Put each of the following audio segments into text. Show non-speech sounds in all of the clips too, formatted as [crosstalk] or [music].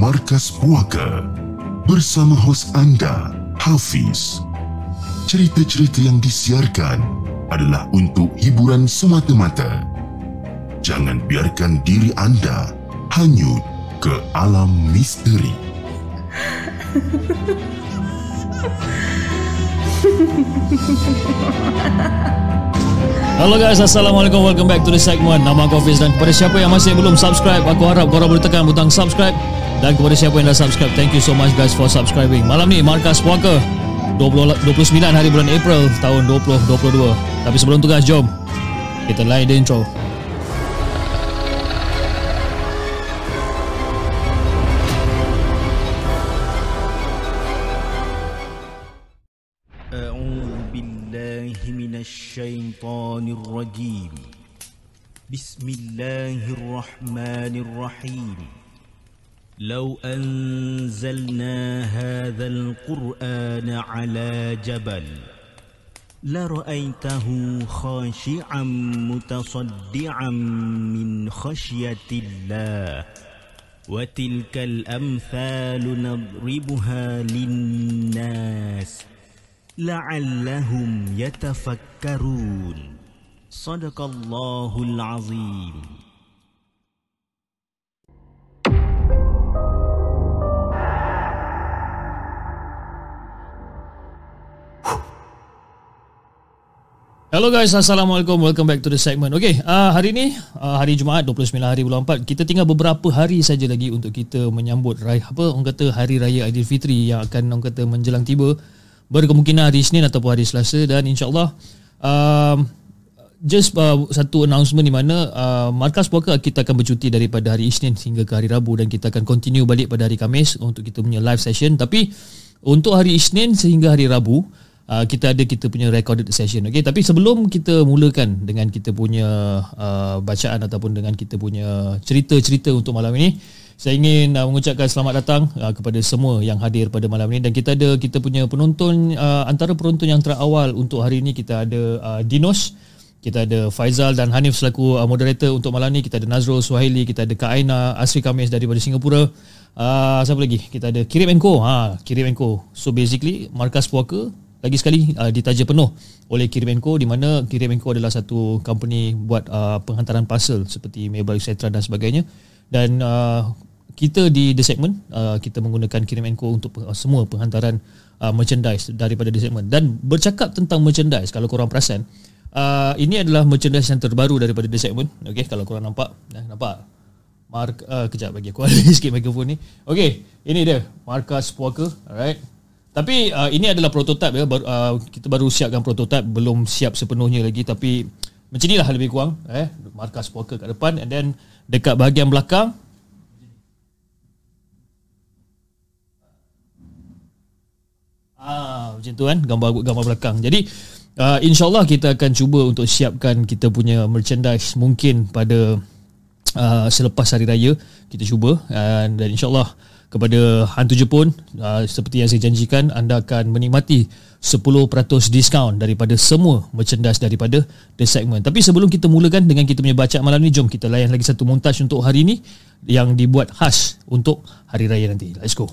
Markas Puaka bersama hos anda, Hafiz. Cerita-cerita yang disiarkan adalah untuk hiburan semata-mata. Jangan biarkan diri anda hanyut ke alam misteri. Hello guys, Assalamualaikum Welcome back to the segment Nama aku Hafiz Dan kepada siapa yang masih belum subscribe Aku harap korang boleh tekan butang subscribe Dan kepada siapa yang dah subscribe Thank you so much guys for subscribing. Malam ni Markas Puaka 20, 29 hari bulan April Tahun 2022 Tapi sebelum tu guys, jom Kita lain the intro على جبل لرأيته خاشعا متصدعا من خشية الله وتلك الأمثال نضربها للناس لعلهم يتفكرون صدق الله العظيم Hello guys, Assalamualaikum. Welcome back to the segment. Okay, uh, hari ni uh, Hari Jumaat 29 hari bulan 4 Kita tinggal beberapa hari saja lagi Untuk kita menyambut raya, Apa orang kata Hari Raya Aidilfitri Yang akan orang kata menjelang tiba Berkemungkinan hari Isnin Ataupun hari Selasa Dan insyaAllah um, Just uh, satu announcement di mana uh, Markas Puaka kita akan bercuti daripada hari Isnin hingga ke hari Rabu Dan kita akan continue balik pada hari Kamis Untuk kita punya live session. Tapi untuk hari Isnin sehingga hari Rabu uh, kita ada kita punya recorded session okey tapi sebelum kita mulakan dengan kita punya uh, bacaan ataupun dengan kita punya cerita-cerita untuk malam ini saya ingin uh, mengucapkan selamat datang uh, kepada semua yang hadir pada malam ini dan kita ada kita punya penonton uh, antara penonton yang terawal untuk hari ini kita ada uh, Dinos kita ada Faizal dan Hanif selaku uh, moderator untuk malam ni. Kita ada Nazrul Suhaili, kita ada Kak Aina, Asri Kamis daripada Singapura. Uh, siapa lagi? Kita ada Kirim Co. Ha, Kirim Co. So basically markas puaka lagi sekali uh, ditaja penuh oleh Kirim Co di mana Kirim Co adalah satu company buat uh, penghantaran parcel seperti mebel etc dan sebagainya. Dan uh, kita di The Segment uh, kita menggunakan Kirim Co untuk uh, semua penghantaran uh, merchandise daripada The Segment. Dan bercakap tentang merchandise kalau korang perasan Uh, ini adalah merchandise yang terbaru daripada The Segment Okay, kalau korang nampak nah, Nampak? Mark, uh, kejap bagi aku [laughs] sikit mikrofon ni Okay, ini dia Markas Puaka Alright Tapi uh, ini adalah prototype ya. Baru, uh, Kita baru siapkan prototype Belum siap sepenuhnya lagi Tapi Macam inilah lebih kurang eh? Markas Puaka kat depan And then Dekat bahagian belakang Ah, macam tu kan gambar gambar belakang. Jadi uh, insyaallah kita akan cuba untuk siapkan kita punya merchandise mungkin pada uh, selepas hari raya kita cuba uh, dan insyaallah kepada hantu Jepun uh, seperti yang saya janjikan anda akan menikmati 10% diskaun daripada semua merchandise daripada the segment. Tapi sebelum kita mulakan dengan kita punya bacaan malam ni jom kita layan lagi satu montaj untuk hari ini yang dibuat khas untuk hari raya nanti. Let's go.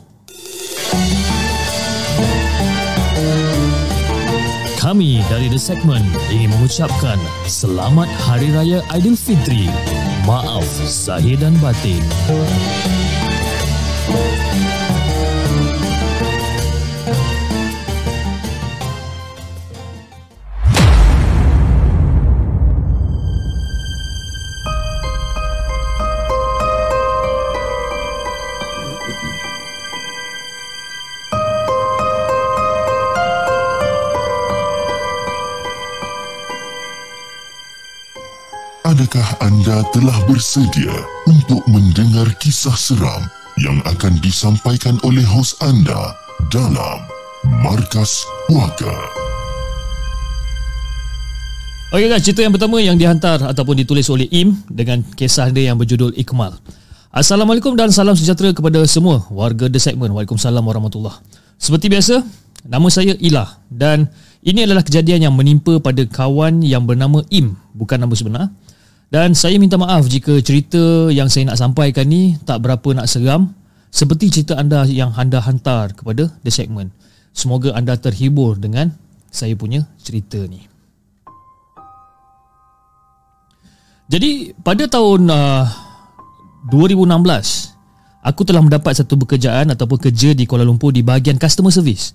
Kami dari The Segment ingin mengucapkan Selamat Hari Raya Aidilfitri. Maaf zahir dan batin. Adakah anda telah bersedia untuk mendengar kisah seram yang akan disampaikan oleh hos anda dalam Markas Puaka? Okey guys, cerita yang pertama yang dihantar ataupun ditulis oleh Im dengan kisah dia yang berjudul Ikmal. Assalamualaikum dan salam sejahtera kepada semua warga The Segment. Waalaikumsalam warahmatullahi Seperti biasa, nama saya Ilah dan ini adalah kejadian yang menimpa pada kawan yang bernama Im, bukan nama sebenar. Dan saya minta maaf jika cerita yang saya nak sampaikan ni tak berapa nak seram seperti cerita anda yang anda hantar kepada The Segment. Semoga anda terhibur dengan saya punya cerita ni. Jadi pada tahun uh, 2016 aku telah mendapat satu pekerjaan ataupun kerja di Kuala Lumpur di bahagian customer service.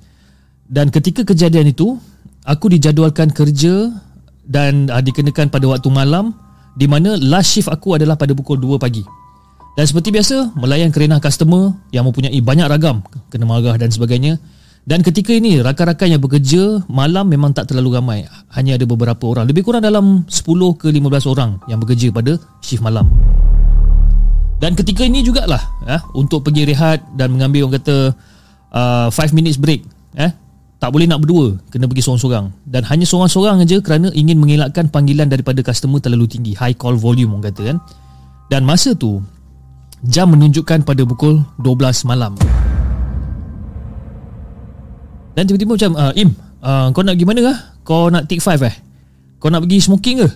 Dan ketika kejadian itu aku dijadualkan kerja dan uh, dikenakan pada waktu malam di mana last shift aku adalah pada pukul 2 pagi. Dan seperti biasa, melayan kerenah customer yang mempunyai banyak ragam, kena marah dan sebagainya. Dan ketika ini rakan-rakan yang bekerja malam memang tak terlalu ramai. Hanya ada beberapa orang. Lebih kurang dalam 10 ke 15 orang yang bekerja pada shift malam. Dan ketika ini jugalah eh, untuk pergi rehat dan mengambil orang kata 5 uh, minutes break. Eh, tak boleh nak berdua, kena pergi seorang-seorang. Dan hanya seorang-seorang aja kerana ingin mengelakkan panggilan daripada customer terlalu tinggi. High call volume orang kata kan. Dan masa tu, jam menunjukkan pada pukul 12 malam. Dan tiba-tiba macam uh, Im uh, Kau nak pergi mana kah? Kau nak take five eh? Kau nak pergi smoking ke?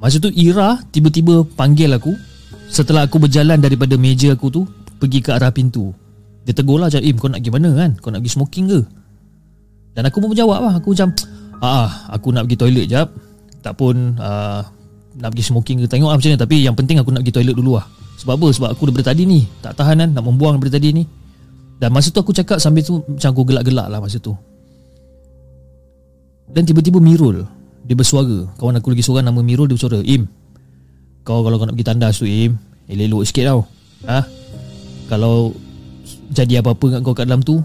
Masa tu Ira tiba-tiba panggil aku Setelah aku berjalan daripada meja aku tu Pergi ke arah pintu Dia tegur lah macam Im kau nak pergi mana kan? Kau nak pergi smoking ke? Dan aku pun menjawab lah Aku macam Ah, aku nak pergi toilet jap Tak pun uh, Nak pergi smoking ke Tengok lah macam ni Tapi yang penting aku nak pergi toilet dulu lah Sebab apa? Sebab aku daripada tadi ni Tak tahan kan Nak membuang daripada tadi ni dan masa tu aku cakap sambil tu macam aku gelak-gelak lah masa tu. Dan tiba-tiba Mirul dia bersuara. Kawan aku lagi seorang nama Mirul dia bersuara, "Im, kau kalau kau nak pergi tandas tu Im, elok-elok sikit tau. Ha? Kalau jadi apa-apa kat kau kat dalam tu,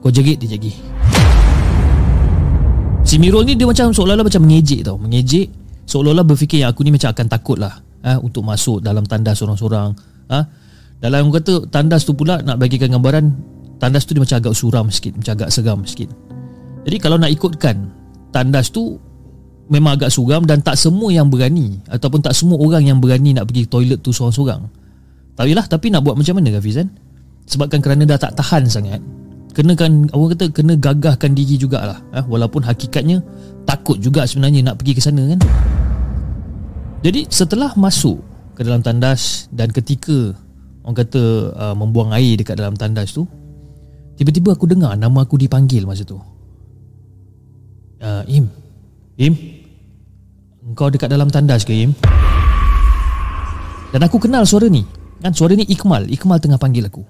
kau jerit dia jagi." Si Mirul ni dia macam seolah-olah macam mengejek tau, mengejek seolah-olah berfikir yang aku ni macam akan takut lah ha? untuk masuk dalam tandas seorang-seorang. Ha? Dalam orang kata tandas tu pula nak bagikan gambaran tandas tu dia macam agak suram sikit, macam agak seram sikit. Jadi kalau nak ikutkan tandas tu memang agak suram dan tak semua yang berani ataupun tak semua orang yang berani nak pergi toilet tu seorang-seorang. Tahulah tapi nak buat macam mana Hafizan? Sebabkan kerana dah tak tahan sangat. Kena kan orang kata kena gagahkan diri jugalah eh, walaupun hakikatnya takut juga sebenarnya nak pergi ke sana kan. Jadi setelah masuk ke dalam tandas dan ketika orang kata uh, membuang air dekat dalam tandas tu tiba-tiba aku dengar nama aku dipanggil masa tu. Uh, Im. Im? Kau dekat dalam tandas ke Im? Dan aku kenal suara ni. Kan suara ni Ikmal. Ikmal tengah panggil aku.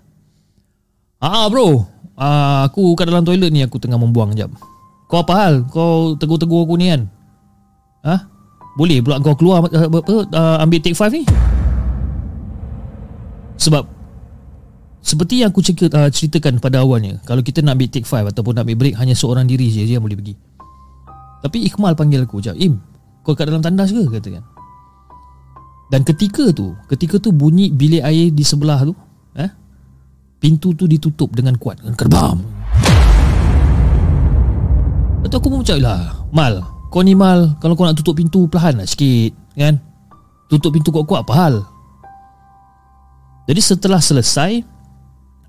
Ah bro uh, aku kat dalam toilet ni aku tengah membuang jap kau apa hal kau tegur-tegur aku ni kan ha boleh pula kau keluar uh, uh, ambil take 5 ni sebab seperti yang aku cerita, uh, ceritakan pada awalnya, kalau kita nak ambil take 5 ataupun nak ambil break hanya seorang diri je yang boleh pergi. Tapi Ikmal panggil aku, "Jap, Im, kau kat dalam tandas ke?" kata kan. Dan ketika tu, ketika tu bunyi bilik air di sebelah tu, eh? Pintu tu ditutup dengan kuat dengan kerbam. Lepas aku pun macam lah Mal Kau ni Mal Kalau kau nak tutup pintu Perlahan lah sikit Kan? Tutup pintu kuat-kuat apa hal jadi setelah selesai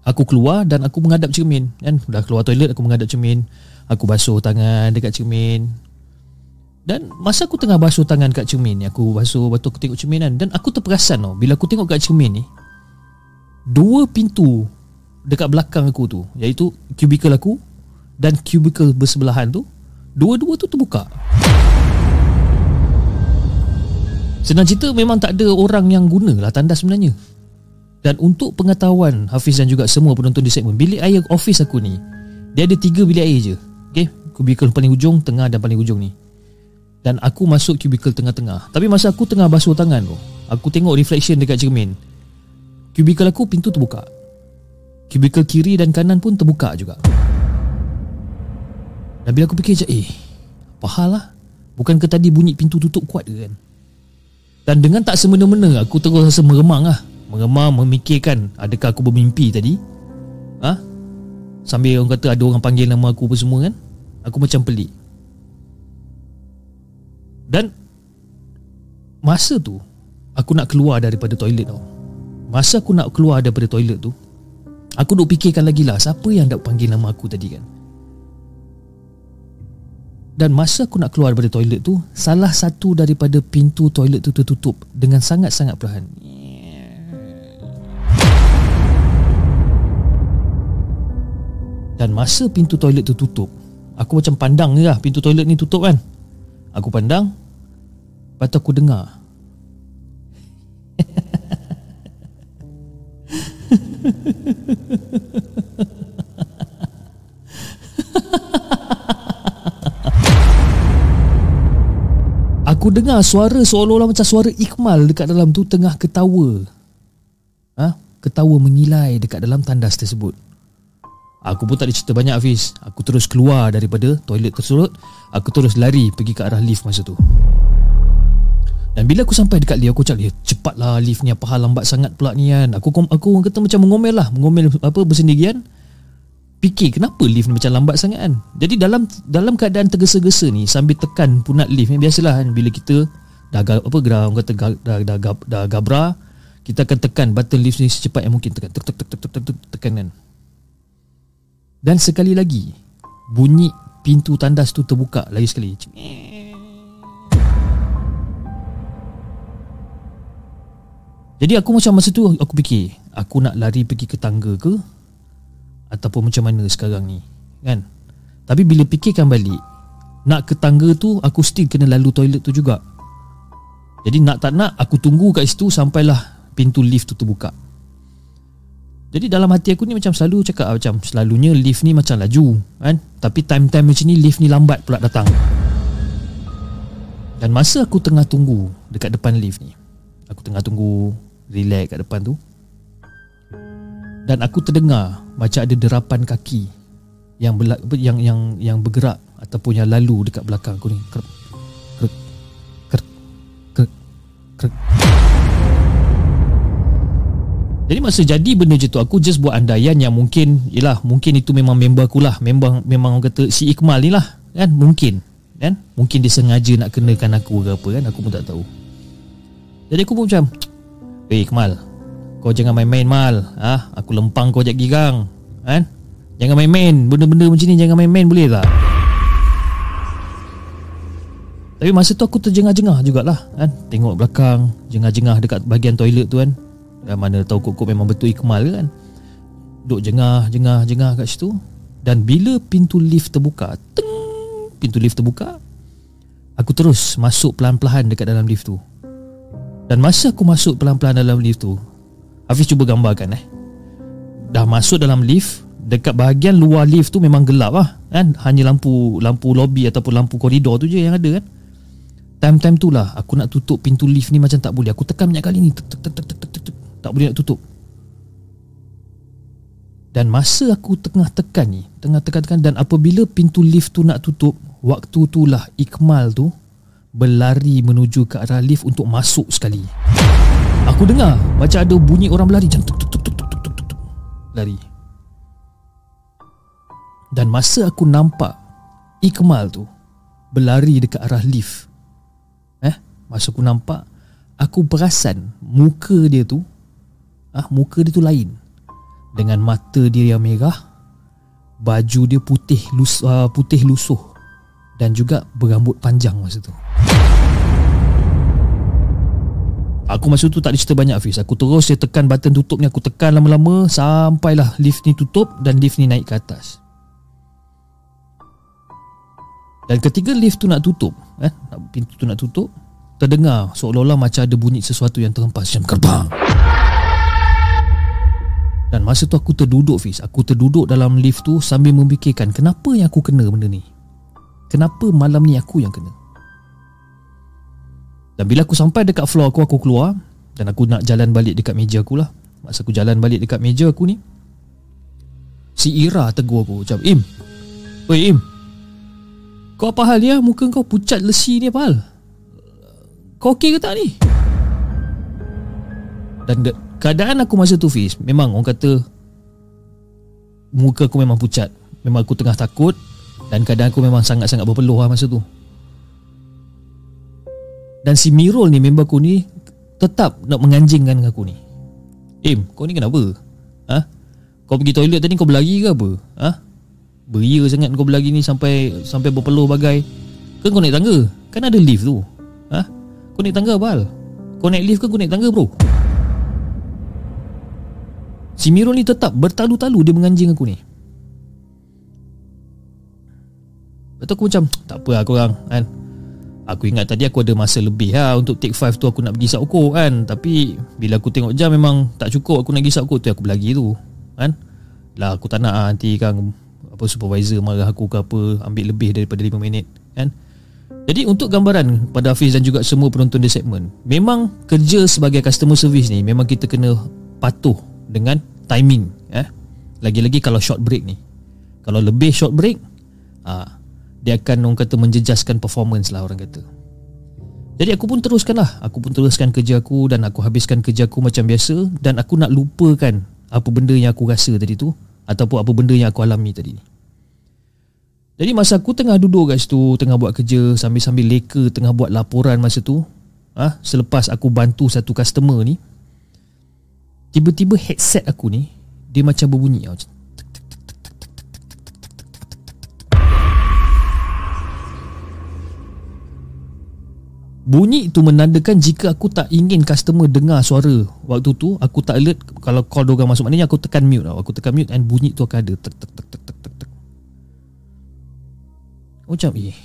Aku keluar dan aku menghadap cermin kan? Dah keluar toilet aku menghadap cermin. Aku basuh tangan dekat cermin. Dan masa aku tengah basuh tangan kat cermin ni Aku basuh, batu aku tengok cermin kan? Dan aku terperasan tau Bila aku tengok kat cermin ni Dua pintu Dekat belakang aku tu Iaitu cubicle aku Dan cubicle bersebelahan tu Dua-dua tu terbuka. Senang cerita memang tak ada orang yang guna lah tandas sebenarnya. Dan untuk pengetahuan Hafiz dan juga semua penonton di segmen Bilik air office aku ni Dia ada tiga bilik air je. Okay Kubikel paling hujung, tengah dan paling hujung ni. Dan aku masuk kubikel tengah-tengah. Tapi masa aku tengah basuh tangan tu Aku tengok reflection dekat cermin. Kubikel aku pintu terbuka Kubikel kiri dan kanan pun terbuka juga. Dan bila aku fikir je Eh Apa hal lah Bukankah tadi bunyi pintu tutup kuat ke kan? Dan dengan tak semena-mena Aku terus rasa meremang lah. Mengemar memikirkan adakah aku bermimpi tadi? Ha? Sambil orang kata ada orang panggil nama aku apa semua kan? Aku macam pelik. Dan masa tu aku nak keluar daripada toilet tau. Masa aku nak keluar daripada toilet tu aku duk fikirkan lagi lah siapa yang dak panggil nama aku tadi kan? Dan masa aku nak keluar daripada toilet tu Salah satu daripada pintu toilet tu tertutup Dengan sangat-sangat perlahan. Dan masa pintu toilet tu tutup Aku macam pandang je lah Pintu toilet ni tutup kan? Aku pandang Lepas tu aku dengar [laughs] Aku dengar suara seolah-olah macam suara Ikmal dekat dalam tu tengah ketawa. Ha? Ketawa mengilai dekat dalam tandas tersebut. Aku pun tak ada cerita banyak Hafiz Aku terus keluar daripada toilet tersebut Aku terus lari pergi ke arah lift masa tu Dan bila aku sampai dekat lift Aku cakap, ya, cepatlah lift ni Apa hal lambat sangat pula ni kan? Aku aku orang kata macam mengomel lah Mengomel apa bersendirian. Fikir kenapa lift ni macam lambat sangat kan? Jadi dalam dalam keadaan tergesa-gesa ni Sambil tekan punat lift ni Biasalah kan? Bila kita dah apa orang kata dah, dah, dah, dah, dah gabra kita akan tekan button lift ni secepat yang mungkin tekan tek tek tek tek tek tek tekan kan? Dan sekali lagi Bunyi pintu tandas tu terbuka lagi sekali Jadi aku macam masa tu aku fikir Aku nak lari pergi ke tangga ke? Ataupun macam mana sekarang ni Kan? Tapi bila fikirkan balik Nak ke tangga tu Aku still kena lalu toilet tu juga. Jadi nak tak nak Aku tunggu kat situ Sampailah pintu lift tu terbuka. Jadi dalam hati aku ni macam selalu cakap macam selalunya lift ni macam laju kan? Tapi time-time macam ni lift ni lambat pula datang. Dan masa aku tengah tunggu dekat depan lift ni aku tengah tunggu relax kat depan tu dan aku terdengar macam ada derapan kaki yang belak, yang yang yang bergerak ataupun yang lalu dekat belakang aku ni. Krek krek krek krek. krek. Jadi masa jadi benda je tu aku just buat andaian yang mungkin yalah mungkin itu memang member aku lah memang memang orang kata si Ikmal ni lah kan mungkin kan mungkin dia sengaja nak kenakan aku ke apa kan aku pun tak tahu. Jadi aku pun macam Eh Ikmal kau jangan main-main mal. Ah ha? aku lempang kau jak gigang. Kan? Jangan main-main. Benda-benda macam ni jangan main-main boleh tak? Tapi masa tu aku terjengah-jengah jugalah kan? Tengok belakang jengah-jengah dekat bahagian toilet tu kan? Dan mana tahu kok memang betul Ikmal kan? Duk jengah jengah jengah kat situ. Dan bila pintu lift terbuka teng, Pintu lift terbuka Aku terus masuk pelan-pelan dekat dalam lift tu Dan masa aku masuk pelan-pelan dalam lift tu Hafiz cuba gambarkan eh Dah masuk dalam lift Dekat bahagian luar lift tu memang gelap lah kan? Hanya lampu lampu lobby ataupun lampu koridor tu je yang ada kan Time-time tu lah Aku nak tutup pintu lift ni macam tak boleh Aku tekan banyak kali ni. Tak boleh nak tutup Dan masa aku tengah tekan ni Tengah tekan-tekan Dan apabila pintu lift tu nak tutup Waktu tu lah Ikmal tu Berlari menuju ke arah lift Untuk masuk sekali. Aku dengar Macam ada bunyi orang berlari Macam tuk tuk tuk tuk tuk tuk tuk Lari. Dan masa aku nampak Ikmal tu Berlari dekat arah lift Eh Masa aku nampak Aku perasan Muka dia tu ah muka dia tu lain. Dengan mata dia yang merah baju dia putih lus, uh, putih lusuh dan juga berambut panjang masa tu. Aku masa tu tak ada cerita banyak Hafiz Aku terus saya tekan button tutup ni Aku tekan lama-lama Sampailah lift ni tutup Dan lift ni naik ke atas. Dan ketika lift tu nak tutup eh, Pintu tu nak tutup Terdengar seolah-olah macam ada bunyi sesuatu yang terhempas Macam kerbang dan masa tu aku terduduk Fiz. Aku terduduk dalam lift tu Sambil memikirkan Kenapa yang aku kena benda ni Kenapa malam ni aku yang kena? Dan bila aku sampai dekat floor aku Aku keluar Dan aku nak jalan balik dekat meja aku lah. Masa aku jalan balik dekat meja aku ni Si Ira tegur aku Macam Im Oi Im Kau apa hal ni lah Muka kau pucat lesi ni apa hal? Kau okey ke tak ni? Dan de- keadaan aku masa tu Fiz Memang orang kata Muka aku memang pucat. Memang aku tengah takut Dan keadaan aku memang sangat-sangat berpeluh lah masa tu Dan si Mirul ni member aku ni Tetap nak menganjingkan aku ni Im, kau ni kenapa? Ha? Kau pergi toilet tadi kau berlari ke apa? Ha? Beria sangat kau berlari ni sampai sampai berpeluh bagai Kan kau naik tangga? Kan ada lift tu Ha? Kau naik tangga apa hal? Kau naik lift ke kau naik tangga bro? Si Mirul ni tetap bertalu-talu dia menganjing aku ni. Lepas tu aku macam Tak apa lah korang kan. Aku ingat tadi aku ada masa lebih lah Untuk take 5 tu aku nak pergi isap ukur kan. Tapi Bila aku tengok jam memang Tak cukup aku nak pergi isap tu aku berlagi tu Kan. Lah aku tak nak lah nanti kan Apa supervisor marah aku ke apa Ambil lebih daripada 5 minit Kan. Jadi untuk gambaran pada Hafiz dan juga semua penonton di segmen Memang kerja sebagai customer service ni Memang kita kena patuh dengan timing eh? Lagi-lagi kalau short break ni. Kalau lebih short break ah, Dia akan orang kata menjejaskan performance lah orang kata. Jadi aku pun teruskan lah. Aku pun teruskan kerja aku Dan aku habiskan kerja aku macam biasa Dan aku nak lupakan Apa benda yang aku rasa tadi tu Ataupun apa benda yang aku alami tadi jadi masa aku tengah duduk kat situ Tengah buat kerja Sambil-sambil leka Tengah buat laporan masa tu ah, ha, Selepas aku bantu satu customer ni Tiba-tiba headset aku ni Dia macam berbunyi macam Bunyi itu menandakan jika aku tak ingin customer dengar suara Waktu tu aku tak alert Kalau call diorang masuk Maknanya aku tekan mute Aku tekan mute dan bunyi tu akan ada tek, tek, tek, tek, tek, tek. Macam eh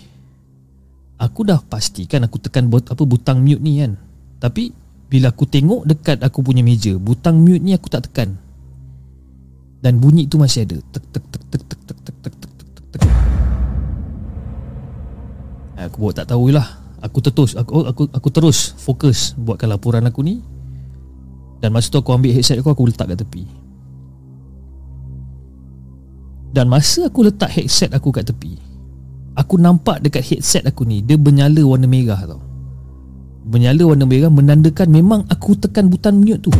Aku dah pastikan aku tekan but, apa butang mute ni kan Tapi Bila aku tengok dekat aku punya meja Butang mute ni aku tak tekan Dan bunyi tu masih ada Tek tek tek tek tek tek tek tek tek tek Aku buat tak tahulah Aku terus aku, aku aku terus fokus buatkan laporan aku ni. Dan masa tu aku ambil headset aku aku letak kat tepi. Dan masa aku letak headset aku kat tepi Aku nampak dekat headset aku ni Dia bernyala warna merah tau. Bernyala warna merah Menandakan memang aku tekan butang mute tu.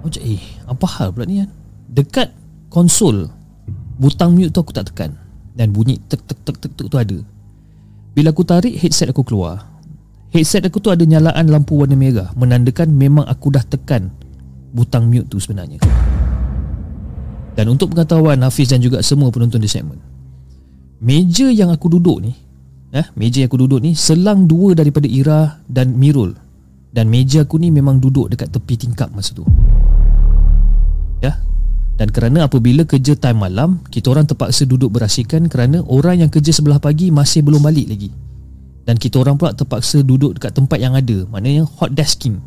Macam eh Apa hal pula ni kan Dekat konsol Butang mute tu aku tak tekan. Dan bunyi tek tek tek, tek tu ada Bila aku tarik headset aku keluar. Headset aku tu ada nyalaan lampu warna merah Menandakan memang aku dah tekan Butang mute tu sebenarnya. Dan untuk pengetahuan Hafiz dan juga semua penonton di segmen Meja yang aku duduk ni eh, Meja yang aku duduk ni Selang dua daripada Ira dan Mirul. Dan meja aku ni memang duduk dekat tepi tingkap masa tu. Ya Dan kerana apabila kerja time malam Kita orang terpaksa duduk berasikan Kerana orang yang kerja sebelah pagi Masih belum balik lagi. Dan kita orang pula terpaksa duduk dekat tempat yang ada Maknanya hot desking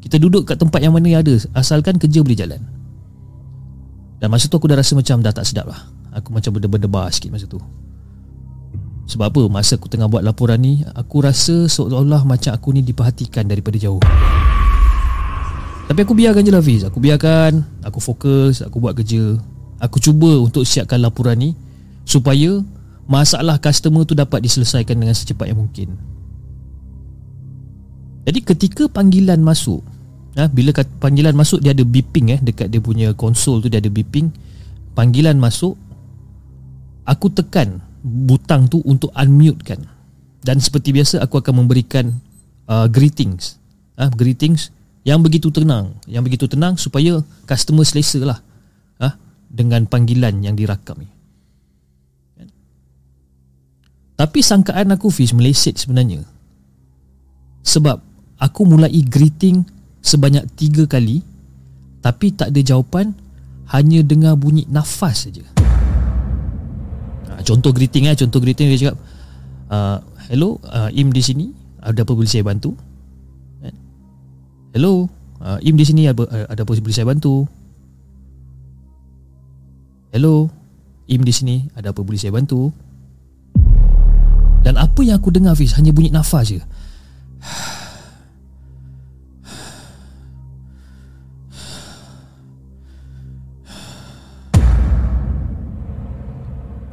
Kita duduk kat tempat yang mana yang ada Asalkan kerja boleh jalan. Dan masa tu aku dah rasa macam dah tak sedap lah. Aku macam berdebar-debar sikit masa tu. Sebab apa? Masa aku tengah buat laporan ni Aku rasa seolah-olah macam aku ni diperhatikan daripada jauh Tapi aku biarkan je lah Fiz. Aku biarkan Aku fokus Aku buat kerja. Aku cuba untuk siapkan laporan ni Supaya Masalah customer tu dapat diselesaikan dengan secepat yang mungkin. Jadi ketika panggilan masuk ha, Bila panggilan masuk dia ada beeping eh Dekat dia punya konsol tu dia ada beeping. Panggilan masuk Aku tekan butang tu untuk unmute kan dan seperti biasa aku akan memberikan uh, greetings. Uh, greetings yang begitu tenang. Yang begitu tenang supaya customer selesa lah. Uh, dengan panggilan yang dirakam ni. Tapi sangkaan aku Fiz meleset sebenarnya. Sebab aku mulai greeting sebanyak tiga kali tapi tak ada jawapan hanya dengar bunyi nafas saja. Contoh greeting eh. Contoh greeting dia cakap uh, hello uh, im di sini. Ada apa boleh saya bantu? kan? Hello. Uh, im di sini ada, ada apa boleh saya bantu? Hello. Im di sini ada apa boleh saya bantu? Dan apa yang aku dengar Fiz hanya bunyi nafas je.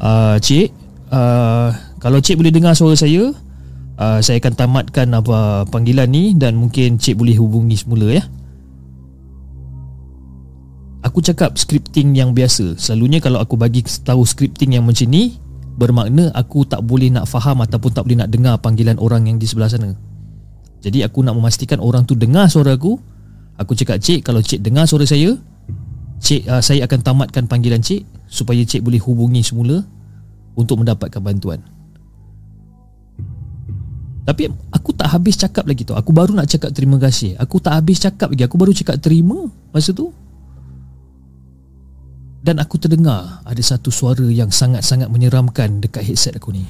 Uh, Cik uh, Kalau cik boleh dengar suara saya uh, Saya akan tamatkan apa panggilan ni Dan mungkin cik boleh hubungi semula ya. Aku cakap scripting yang biasa. Selalunya kalau aku bagi tahu scripting yang macam ni Bermakna aku tak boleh nak faham Ataupun tak boleh nak dengar panggilan orang yang di sebelah sana. Jadi aku nak memastikan orang tu dengar suara aku. Aku cakap cik kalau cik dengar suara saya Cik uh, saya akan tamatkan panggilan cik supaya cik boleh hubungi semula untuk mendapatkan bantuan. Tapi aku tak habis cakap lagi tu. Aku baru nak cakap terima kasih. Aku tak habis cakap lagi. Aku baru cakap terima masa tu. Dan aku terdengar ada satu suara yang sangat-sangat menyeramkan dekat headset aku ni.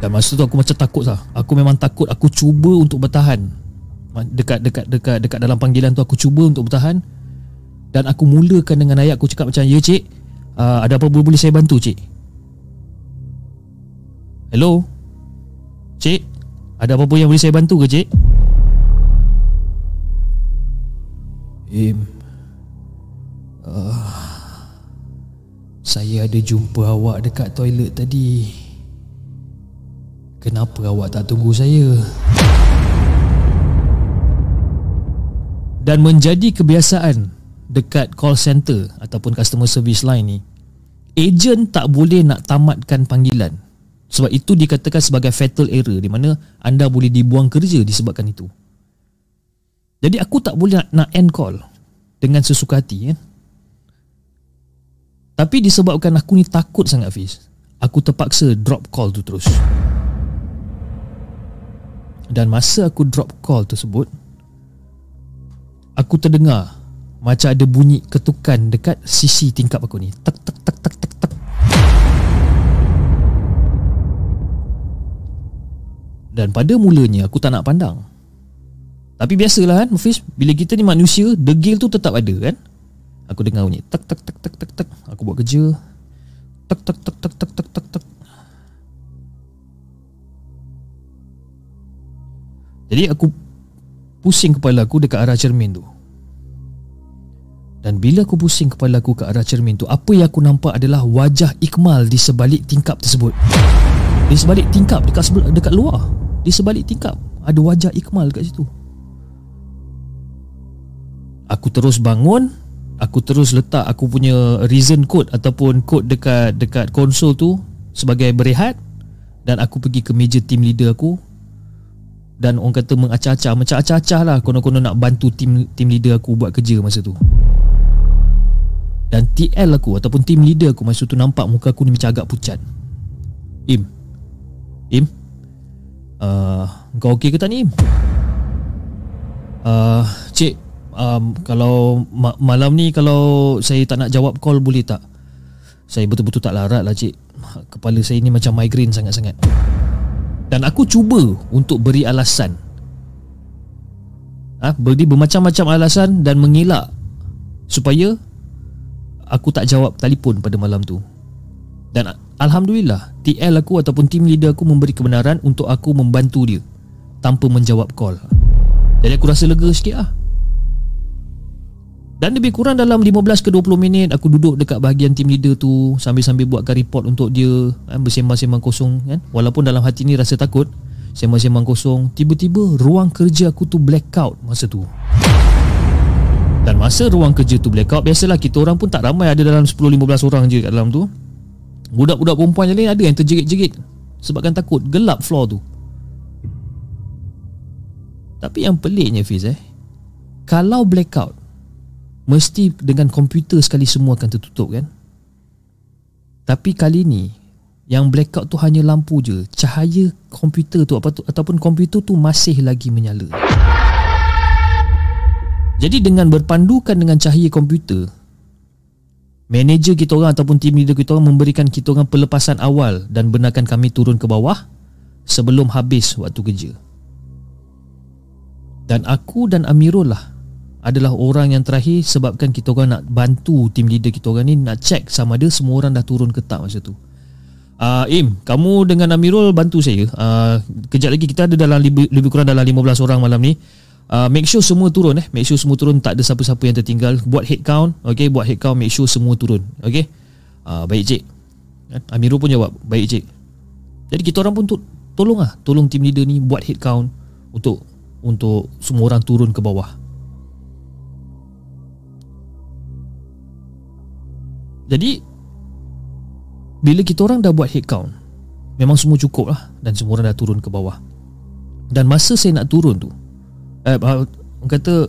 Dan masa tu aku macam takut lah. Aku memang takut Aku cuba untuk bertahan. Dekat dekat dekat dekat dalam panggilan tu Aku cuba untuk bertahan. Dan aku mulakan dengan ayat Aku cakap macam Ya cik uh, Ada apa boleh saya bantu cik? Hello? Cik Ada apa-apa yang boleh saya bantu ke cik? Im uh, Saya ada jumpa awak dekat toilet tadi Kenapa awak tak tunggu saya? Dan menjadi kebiasaan dekat call center ataupun customer service line ni, ejen tak boleh nak tamatkan panggilan. Sebab itu dikatakan sebagai fatal error di mana anda boleh dibuang kerja disebabkan itu. Jadi aku tak boleh nak, nak end call dengan sesuka hati kan. Tapi disebabkan aku ni takut sangat Fiz, aku terpaksa drop call tu terus. Dan masa aku drop call tersebut Aku terdengar Macam ada bunyi ketukan dekat sisi tingkap aku ni Tak tak tak tak tak tak Dan pada mulanya aku tak nak pandang Tapi biasalah kan Mufiz Bila kita ni manusia Degil tu tetap ada kan Aku dengar bunyi Tak tak tak tak tak tak Aku buat kerja tak tak tak tak tak tak tak Jadi aku pusing kepala aku dekat arah cermin tu. Dan bila aku pusing kepala aku ke arah cermin tu, apa yang aku nampak adalah wajah Ikmal di sebalik tingkap tersebut. Di sebalik tingkap dekat sebel, dekat luar. Di sebalik tingkap ada wajah Ikmal dekat situ. Aku terus bangun, aku terus letak aku punya reason code ataupun code dekat dekat konsol tu sebagai berehat dan aku pergi ke meja team leader aku dan orang kata mengacah-acah. Macam acah-acah lah konon-konon nak bantu tim tim leader aku buat kerja masa tu. Dan TL aku ataupun tim leader aku masa tu nampak muka aku ni macam agak pucat. Im. Im. Uh, Kau okey ke tak ni Im? Uh, cik um, Kalau ma- malam ni Kalau saya tak nak jawab call boleh tak? Saya betul-betul tak larat lah cik. Kepala saya ni macam migraine sangat-sangat dan aku cuba untuk beri alasan. Ha, Beri bermacam-macam alasan Dan mengelak Supaya Aku tak jawab telefon pada malam tu. Dan Alhamdulillah TL aku ataupun team leader aku Memberi kebenaran untuk aku membantu dia Tanpa menjawab call. Jadi aku rasa lega sikit lah dan lebih kurang dalam 15 ke 20 minit Aku duduk dekat bahagian team leader tu Sambil-sambil buatkan report untuk dia kan, Bersembang-sembang kosong kan? Walaupun dalam hati ni rasa takut Sembang-sembang kosong Tiba-tiba ruang kerja aku tu blackout masa tu. Dan masa ruang kerja tu blackout Biasalah kita orang pun tak ramai Ada dalam 10-15 orang je kat dalam tu. Budak-budak perempuan yang lain ada yang terjerit-jerit Sebabkan takut Gelap floor tu. Tapi yang peliknya Fiz eh Kalau blackout Mesti dengan komputer sekali semua akan tertutup kan? Tapi kali ni Yang blackout tu hanya lampu je. Cahaya komputer tu, apa tu Ataupun komputer tu masih lagi menyala. Jadi dengan berpandukan dengan cahaya komputer Manager kita orang ataupun team leader kita orang Memberikan kita orang pelepasan awal Dan benarkan kami turun ke bawah Sebelum habis waktu kerja. Dan aku dan Amirul lah adalah orang yang terakhir sebabkan kita orang nak bantu tim leader kita orang ni nak check sama ada semua orang dah turun ke tak masa tu. Uh, Im, kamu dengan Amirul bantu saya. Uh, kejap lagi kita ada dalam lebih, lebih kurang dalam 15 orang malam ni. Uh, make sure semua turun eh. Make sure semua turun tak ada siapa-siapa yang tertinggal. Buat head count, okay? Buat head count make sure semua turun. Okay? Uh, baik cik. Amirul pun jawab, baik cik. Jadi kita orang pun tu, tolong lah, tolong tim leader ni buat head count untuk untuk semua orang turun ke bawah. Jadi Bila kita orang dah buat head count Memang semua cukup lah Dan semua orang dah turun ke bawah Dan masa saya nak turun tu eh, Orang kata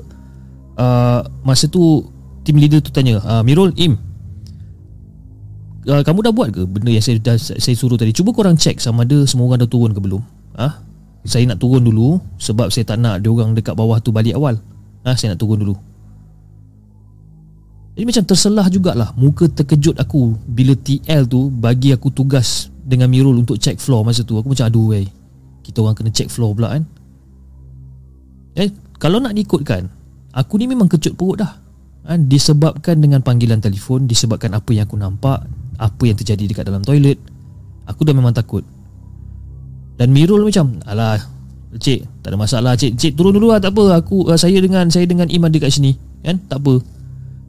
uh, Masa tu Team leader tu tanya uh, Mirul, Im uh, kamu dah buat ke benda yang saya dah saya suruh tadi? Cuba korang cek sama ada semua orang dah turun ke belum. Ah? Saya nak turun dulu sebab saya tak nak dia orang dekat bawah tu balik awal. Ah, saya nak turun dulu. Jadi macam terselah jugalah muka terkejut aku bila TL tu bagi aku tugas dengan Mirul untuk check floor masa tu. Aku macam aduh wey. Kita orang kena check floor pula kan. Eh, kalau nak diikutkan, aku ni memang kecut perut dah. Ha, disebabkan dengan panggilan telefon, disebabkan apa yang aku nampak, apa yang terjadi dekat dalam toilet, aku dah memang takut. Dan Mirul macam, alah, cik, tak ada masalah cik. Cik turun dulu lah, tak apa. Aku uh, saya dengan saya dengan Iman dekat sini, kan? Tak apa.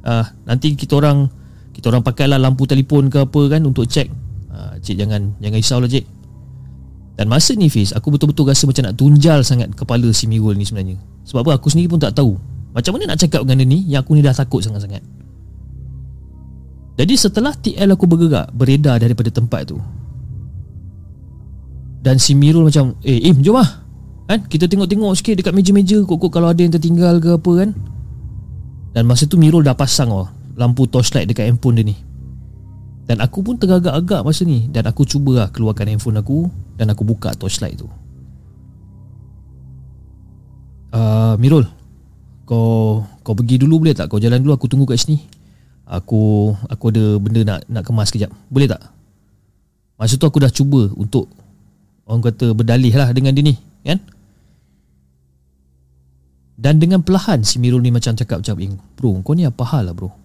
Uh, nanti kita orang kita orang pakailah lampu telefon ke apa kan untuk cek. Uh, cik jangan jangan risaulah cik. Dan masa ni Fiz Aku betul-betul rasa macam nak tunjal sangat Kepala si Mirul ni sebenarnya. Sebab apa? Aku sendiri pun tak tahu. Macam mana nak cakap dengan dia ni Yang aku ni dah takut sangat-sangat. Jadi setelah TL aku bergerak Beredar daripada tempat tu. Dan si Mirul macam Eh Im jom lah kan? Kita tengok-tengok sikit dekat meja-meja Kok-kok kalau ada yang tertinggal ke apa kan Dan masa tu Mirul dah pasang oh, Lampu torchlight dekat handphone dia ni dan aku pun tergagak-agak masa ni Dan aku cuba lah keluarkan handphone aku Dan aku buka torchlight tu uh, Mirul Kau kau pergi dulu boleh tak? Kau jalan dulu aku tunggu kat sini Aku aku ada benda nak nak kemas kejap Boleh tak? Masa tu aku dah cuba untuk Orang kata berdalih lah dengan dia ni Kan? Dan dengan perlahan si Mirul ni macam cakap-cakap Bro kau ni apa hal lah bro?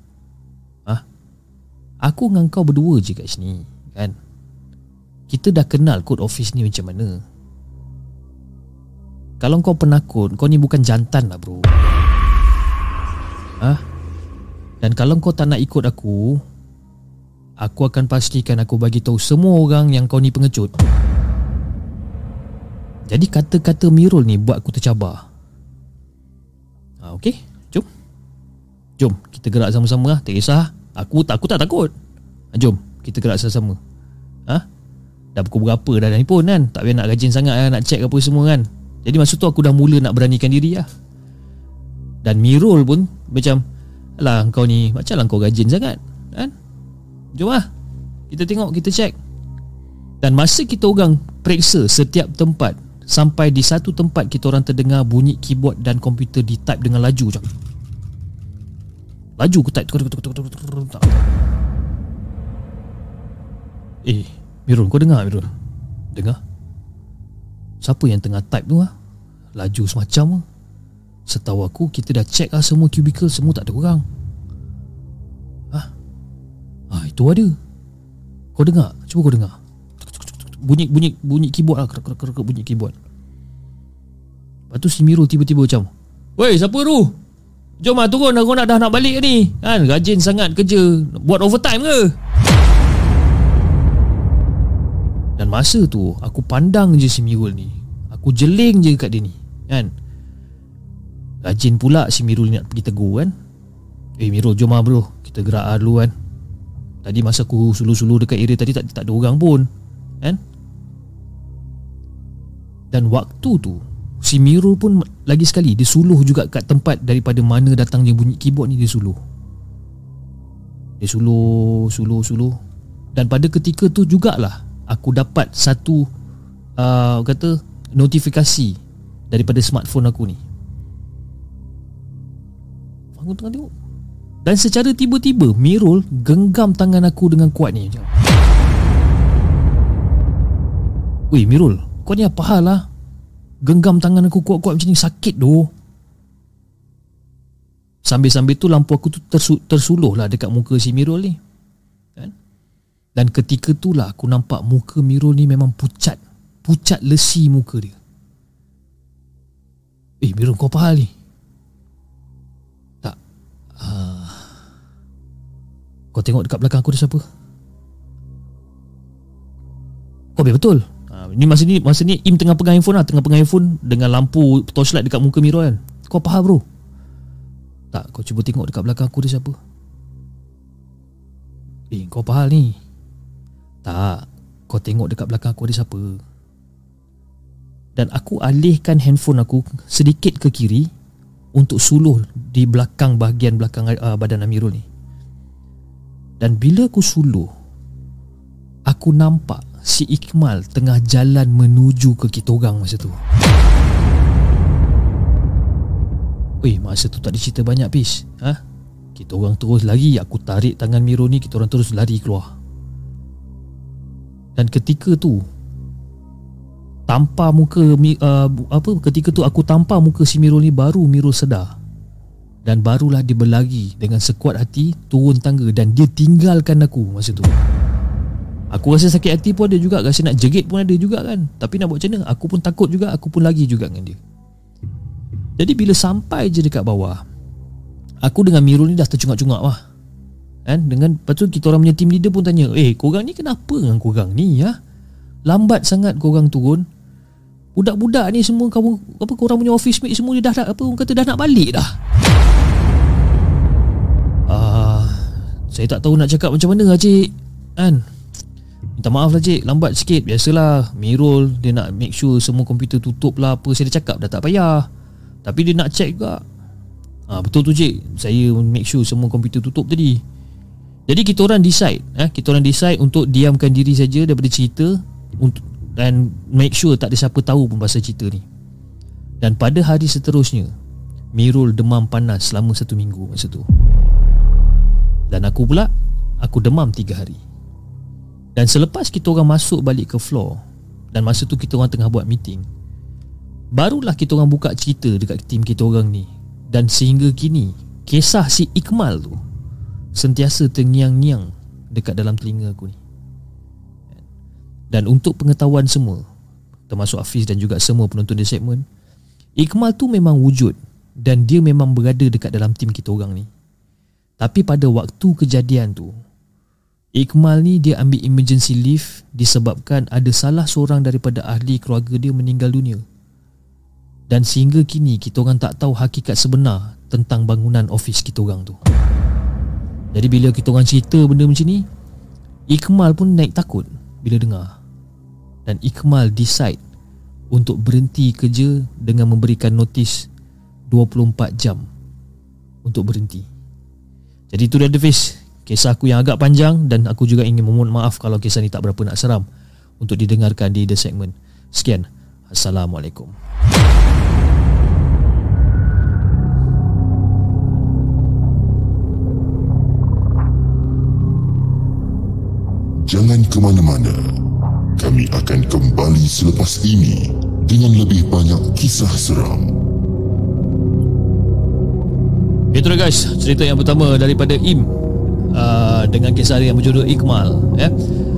Aku dengan kau berdua je kat sini Kan? Kita dah kenal code office ni macam mana? Kalau kau penakut Kau ni bukan jantan lah bro. Ah, Dan kalau kau tak nak ikut aku Aku akan pastikan aku bagi tahu semua orang yang kau ni pengecut. Jadi kata-kata Mirul ni buat aku tercabar. ha, Okey, jom Jom, kita gerak sama-sama lah Tak kisah Aku tak aku tak takut. Ha, jom kita gerak sama-sama. Ha? Dah pukul berapa dah ni pun kan? Tak payah nak rajin sangat lah, nak check apa semua kan. Jadi masa tu aku dah mula nak beranikan diri lah. Dan Mirul pun macam Alah kau ni macam lah kau rajin sangat kan? Jom lah Kita tengok kita check Dan masa kita orang periksa setiap tempat Sampai di satu tempat kita orang terdengar bunyi keyboard dan komputer di type dengan laju macam Laju aku type Eh Mirul. Kau dengar Mirul? Dengar. Siapa yang tengah type tu lah Laju semacam lah Setahu aku kita dah check lah semua cubicle Semua tak ada orang. Ha? Ah itu ada. Kau dengar? Cuba kau dengar Bunyi bunyi bunyi keyboard lah Kerak kerak bunyi keyboard. Lepas tu si Mirul tiba-tiba macam Weh siapa tu? Jom lah turun. Aku nak dah nak balik ni. Kan rajin sangat kerja. Buat overtime ke? Dan masa tu Aku pandang je si Mirul ni. Aku jeling je kat dia ni Kan? Rajin pula si Mirul ni nak pergi tegur kan? Eh Mirul jom lah bro. Kita gerak lah dulu kan? Tadi masa aku sulu-sulu dekat area tadi tak, tak ada orang pun Kan? Dan waktu tu Si Mirul pun lagi sekali Dia suluh juga kat tempat Daripada mana datangnya bunyi keyboard ni Dia suluh. Dia suluh Suluh Suluh. Dan pada ketika tu jugalah Aku dapat satu uh, Kata Notifikasi Daripada smartphone aku ni. Aku tengah tengok. Dan secara tiba-tiba Mirul genggam tangan aku dengan kuat ni Weh Mirul Kau ni apa hal lah Genggam tangan aku kuat-kuat macam ni Sakit tu Sambil-sambil tu lampu aku tu tersu- tersuluh lah Dekat muka si Mirul ni kan? Dan ketika tu lah Aku nampak muka Mirul ni memang pucat Pucat lesi muka dia Eh Mirul kau apa hal ni? Tak uh, Kau tengok dekat belakang aku ada siapa? Kau betul? Ni masa ni masa ni Im tengah pegang handphone lah, tengah pegang handphone dengan lampu torchlight dekat muka Miro kan. Kau faham bro? Tak, kau cuba tengok dekat belakang aku dia siapa? Eh, kau faham ni? Tak, kau tengok dekat belakang aku ada siapa? Dan aku alihkan handphone aku sedikit ke kiri untuk suluh di belakang bahagian belakang uh, badan Amirul ni. Dan bila aku suluh, Aku nampak si Ikmal tengah jalan menuju ke kita orang masa tu. Weh, masa tu tak ada cerita banyak pis. Ha? Kita orang terus lari, aku tarik tangan Miro ni, kita orang terus lari keluar. Dan ketika tu tanpa muka uh, apa ketika tu aku tanpa muka si Miro ni baru Miro sedar. Dan barulah dia berlari dengan sekuat hati turun tangga dan dia tinggalkan aku masa tu. Aku rasa sakit hati pun ada juga Rasa nak jerit pun ada juga kan Tapi nak buat macam mana Aku pun takut juga Aku pun lagi juga dengan dia Jadi bila sampai je dekat bawah Aku dengan Mirul ni dah tercungak-cungak lah kan? Dengan Lepas tu kita orang punya team leader pun tanya Eh korang ni kenapa dengan korang ni ya? Lambat sangat korang turun Budak-budak ni semua kamu apa korang punya office mate semua dia dah, dah apa orang kata dah nak balik dah. Ah, uh, saya tak tahu nak cakap macam mana cik. Kan? Minta maaf lah cik. Lambat sikit. Biasalah Mirul Dia nak make sure Semua komputer tutup lah. Apa saya dah cakap Dah tak payah. Tapi dia nak check juga. Ha, Betul tu cik. Saya make sure Semua komputer tutup tadi. Jadi kita orang decide eh, Kita orang decide Untuk diamkan diri saja Daripada cerita untuk Dan make sure Tak ada siapa tahu pun Pasal cerita ni. Dan pada hari seterusnya Mirul demam panas Selama satu minggu Masa tu. Dan aku pula Aku demam tiga hari dan selepas kita orang masuk balik ke floor Dan masa tu kita orang tengah buat meeting Barulah kita orang buka cerita dekat tim kita orang ni. Dan sehingga kini Kisah si Ikmal tu Sentiasa terngiang-ngiang Dekat dalam telinga aku ni. Dan untuk pengetahuan semua Termasuk Hafiz dan juga semua penonton di segmen Ikmal tu memang wujud Dan dia memang berada dekat dalam tim kita orang ni. Tapi pada waktu kejadian tu Ikmal ni dia ambil emergency leave disebabkan ada salah seorang daripada ahli keluarga dia meninggal dunia. Dan sehingga kini kita orang tak tahu hakikat sebenar tentang bangunan office kita orang tu. Jadi bila kita orang cerita benda macam ni, Ikmal pun naik takut bila dengar. Dan Ikmal decide untuk berhenti kerja dengan memberikan notis 24 jam untuk berhenti. Jadi itu dia Davis Kisah aku yang agak panjang dan aku juga ingin memohon maaf kalau kisah ni tak berapa nak seram untuk didengarkan di The Segment. Sekian. Assalamualaikum. Jangan ke mana-mana. Kami akan kembali selepas ini dengan lebih banyak kisah seram. Itu guys, cerita yang pertama daripada Im uh, dengan kisah yang berjudul Ikmal ya.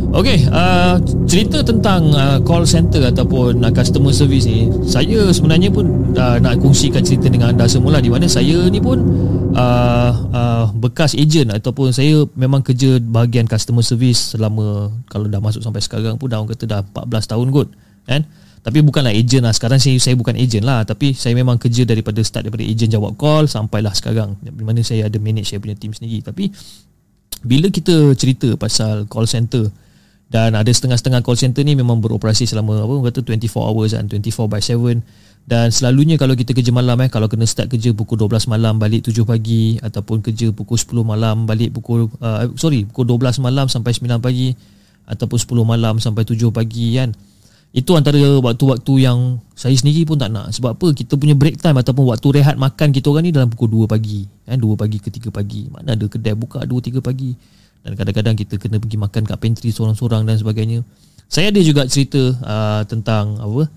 Okey, uh, cerita tentang uh, call center ataupun uh, customer service ni, saya sebenarnya pun uh, nak kongsikan cerita dengan anda semula di mana saya ni pun uh, uh, bekas ejen ataupun saya memang kerja bahagian customer service selama kalau dah masuk sampai sekarang pun dah orang kata dah 14 tahun kot kan. Tapi bukanlah ejen lah Sekarang saya, saya bukan ejen lah Tapi saya memang kerja daripada start Daripada ejen jawab call Sampailah sekarang Di mana saya ada manage Saya punya team sendiri Tapi bila kita cerita pasal call center dan ada setengah-setengah call center ni memang beroperasi selama apa kata 24 hours dan 24 by 7 dan selalunya kalau kita kerja malam eh kalau kena start kerja pukul 12 malam balik 7 pagi ataupun kerja pukul 10 malam balik pukul uh, sorry pukul 12 malam sampai 9 pagi ataupun 10 malam sampai 7 pagi kan itu antara waktu-waktu yang saya sendiri pun tak nak. Sebab apa? Kita punya break time ataupun waktu rehat makan kita orang ni dalam pukul 2 pagi kan? 2 pagi ke 3 pagi. Mana ada kedai buka 2 3 pagi. Dan kadang-kadang kita kena pergi makan kat pantry seorang-seorang dan sebagainya. Saya ada juga cerita uh, tentang apa?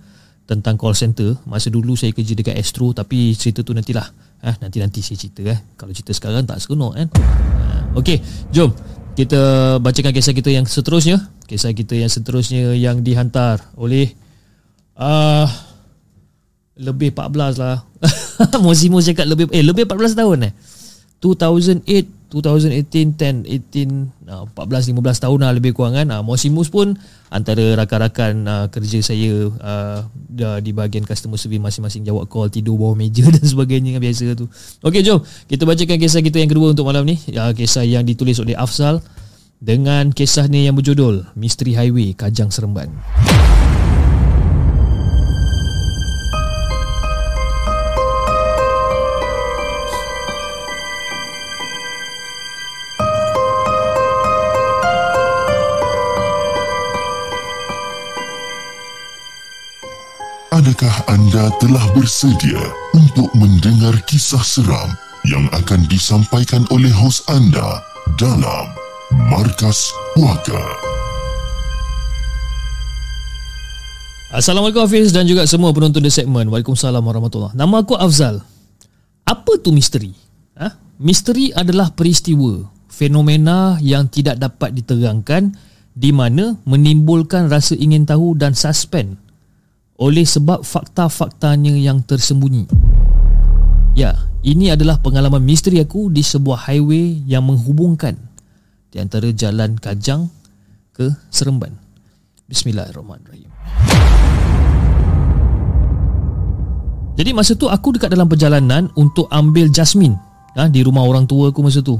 Tentang call center. Masa dulu saya kerja dekat Astro tapi cerita tu nantilah. Eh nanti-nanti saya cerita eh. Kalau cerita sekarang tak seronok kan uh, okey jom kita bacakan kisah kita yang seterusnya. Kisah kita yang seterusnya yang dihantar oleh uh, lebih 14 lah. [laughs] Mosimo cakap lebih eh lebih 14 tahun eh. 2008 2018 10 18 uh, 14 15 tahun lah lebih kurang kan. Uh, Mosimus pun antara rakan-rakan uh, kerja saya uh, di bahagian customer service masing-masing jawab call tidur bawah meja [laughs] dan sebagainya kan biasa tu. Okey jom. Kita bacakan kisah kita yang kedua untuk malam ni. Uh, kisah yang ditulis oleh Afsal dengan kisah ni yang berjudul Misteri Highway Kajang Seremban. Adakah anda telah bersedia untuk mendengar kisah seram yang akan disampaikan oleh hos anda dalam Markas Puaka? Assalamualaikum Hafiz dan juga semua penonton di segmen. Waalaikumsalam warahmatullahi Nama aku Afzal. Apa tu misteri? Ha? Misteri adalah peristiwa, fenomena yang tidak dapat diterangkan di mana menimbulkan rasa ingin tahu dan suspend oleh sebab fakta-faktanya yang tersembunyi. Ya, ini adalah pengalaman misteri aku di sebuah highway yang menghubungkan di antara jalan Kajang ke Seremban. Bismillahirrahmanirrahim. Jadi masa tu aku dekat dalam perjalanan untuk ambil Jasmine ha, di rumah orang tua aku masa tu.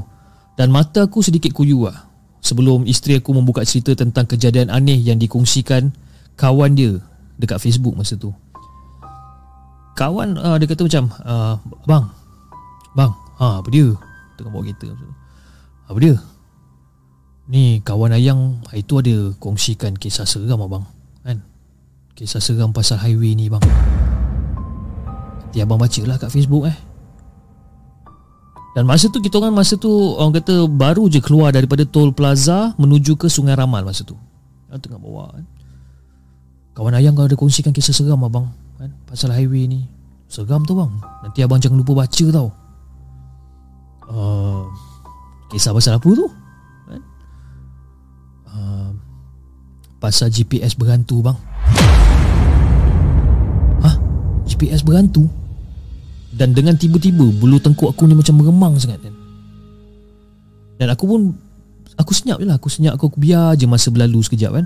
Dan mata aku sedikit kuyu lah. Sebelum isteri aku membuka cerita tentang kejadian aneh yang dikongsikan kawan dia dekat Facebook masa tu. Kawan uh, dia kata macam, uh, "Bang. Bang, ha apa dia?" Tengah bawa kereta. Apa dia? Ni kawan ayang itu ada kongsikan kisah seram abang, kan? Kisah seram pasal highway ni bang. Nanti abang baca lah kat Facebook eh. Dan masa tu kita orang masa tu orang kata baru je keluar daripada tol plaza menuju ke Sungai Ramal masa tu. Tengah bawa kan. Kawan ayang kau ada kongsikan kisah seram abang kan? Pasal highway ni Seram tu bang Nanti abang jangan lupa baca tau uh, Kisah pasal apa tu kan? Uh, pasal GPS berhantu bang Hah? GPS berhantu? Dan dengan tiba-tiba Bulu tengkuk aku ni macam meremang sangat kan? Dan aku pun Aku senyap je lah Aku senyap aku, aku biar je masa berlalu sekejap kan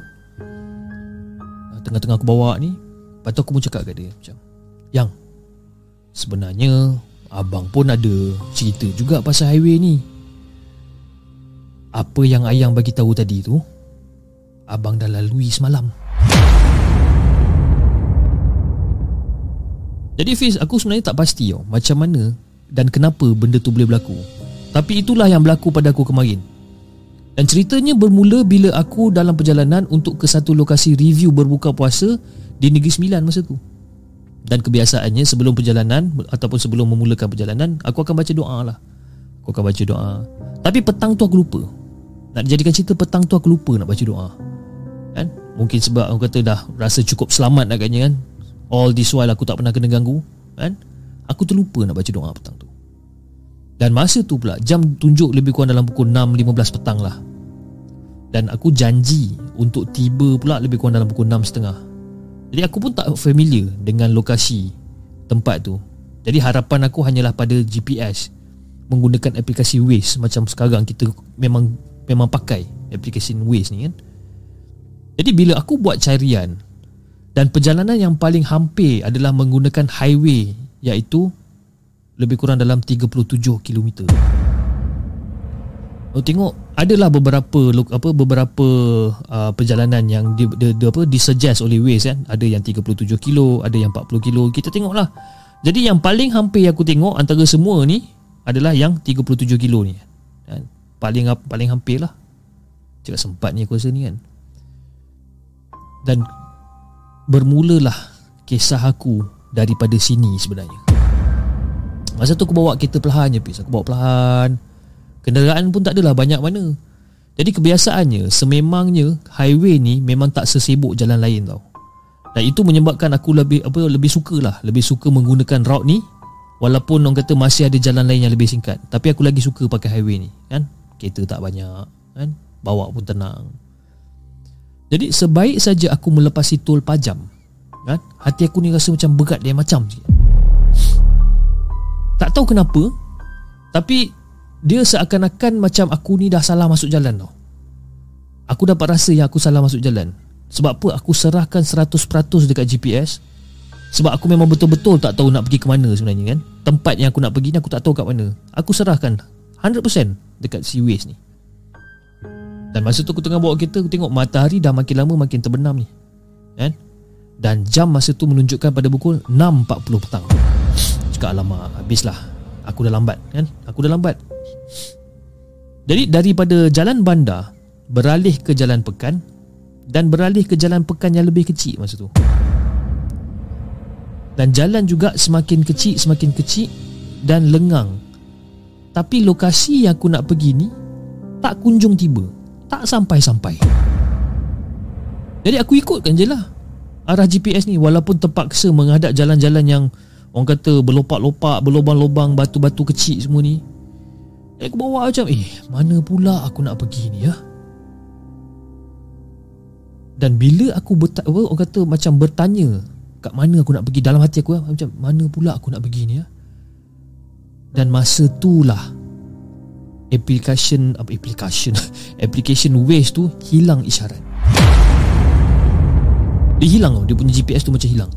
tengah-tengah aku bawa ni Lepas tu aku pun cakap kat dia macam Yang Sebenarnya Abang pun ada cerita juga pasal highway ni. Apa yang ayang bagi tahu tadi tu Abang dah lalui semalam. Jadi Fiz aku sebenarnya tak pasti tau Macam mana dan kenapa benda tu boleh berlaku. Tapi itulah yang berlaku pada aku kemarin dan ceritanya bermula bila aku dalam perjalanan untuk ke satu lokasi review berbuka puasa di Negeri Sembilan masa tu. Dan kebiasaannya sebelum perjalanan ataupun sebelum memulakan perjalanan, aku akan baca doa lah. Aku akan baca doa. Tapi petang tu aku lupa. Nak dijadikan cerita petang tu aku lupa nak baca doa. Kan? Mungkin sebab aku kata dah rasa cukup selamat agaknya kan. All this while aku tak pernah kena ganggu. Kan? Aku terlupa nak baca doa petang tu. Dan masa tu pula jam tunjuk lebih kurang dalam pukul 6.15 petang lah. Dan aku janji untuk tiba pula lebih kurang dalam pukul 6.30 Jadi aku pun tak familiar dengan lokasi tempat tu. Jadi harapan aku hanyalah pada GPS Menggunakan aplikasi Waze macam sekarang kita memang memang pakai aplikasi Waze ni kan. Jadi bila aku buat carian Dan perjalanan yang paling hampir adalah menggunakan highway Iaitu lebih kurang dalam 37 km. Oh tengok adalah beberapa apa beberapa uh, perjalanan yang di, di, di apa disuggest oleh Waze kan? Ada yang 37 kilo ada yang 40 kilo. Kita tengoklah. Jadi yang paling hampir aku tengok antara semua ni adalah yang 37 kilo ni kan? Paling paling hampir lah cakap sempat ni aku rasa ni kan? Dan bermulalah kisah aku daripada sini sebenarnya Masa tu aku bawa kereta perlahan je Aku bawa perlahan. Kenderaan pun tak adalah banyak mana. Jadi kebiasaannya Sememangnya Highway ni Memang tak sesibuk jalan lain tau. Dan itu menyebabkan aku lebih apa Lebih suka lah Lebih suka menggunakan route ni Walaupun orang kata Masih ada jalan lain yang lebih singkat. Tapi aku lagi suka pakai highway ni Kan? Kereta tak banyak Kan? Bawa pun tenang. Jadi sebaik saja aku melepasi tol pajam Kan? Hati aku ni rasa macam berat dia macam sikit tak tahu kenapa Tapi Dia seakan-akan macam aku ni dah salah masuk jalan tau. Aku dapat rasa yang aku salah masuk jalan. Sebab apa? Aku serahkan 100% dekat GPS Sebab aku memang betul-betul tak tahu nak pergi ke mana sebenarnya kan? Tempat yang aku nak pergi ni aku tak tahu kat mana. Aku serahkan 100% dekat si Waze ni. Dan masa tu aku tengah bawa kereta Aku tengok matahari dah makin lama makin terbenam ni Kan? Dan jam masa tu menunjukkan pada pukul 6.40 petang cakap alamak habislah. Aku dah lambat kan? Aku dah lambat. Jadi daripada jalan bandar beralih ke jalan pekan dan beralih ke jalan pekan yang lebih kecil masa tu. Dan jalan juga semakin kecil Semakin kecil Dan lengang. Tapi lokasi yang aku nak pergi ni Tak kunjung tiba. Tak sampai-sampai. Jadi aku ikutkan je lah Arah GPS ni Walaupun terpaksa menghadap jalan-jalan yang Orang kata berlopak-lopak Berlobang-lobang Batu-batu kecil semua ni. Aku bawa macam Eh mana pula aku nak pergi ni ya? Dan bila aku berta- orang kata macam bertanya kat mana aku nak pergi? Dalam hati aku macam mana pula aku nak pergi ni ya? Dan masa itulah application apa application [laughs] application Waze tu hilang isyarat. Dia hilang dia punya GPS tu macam hilang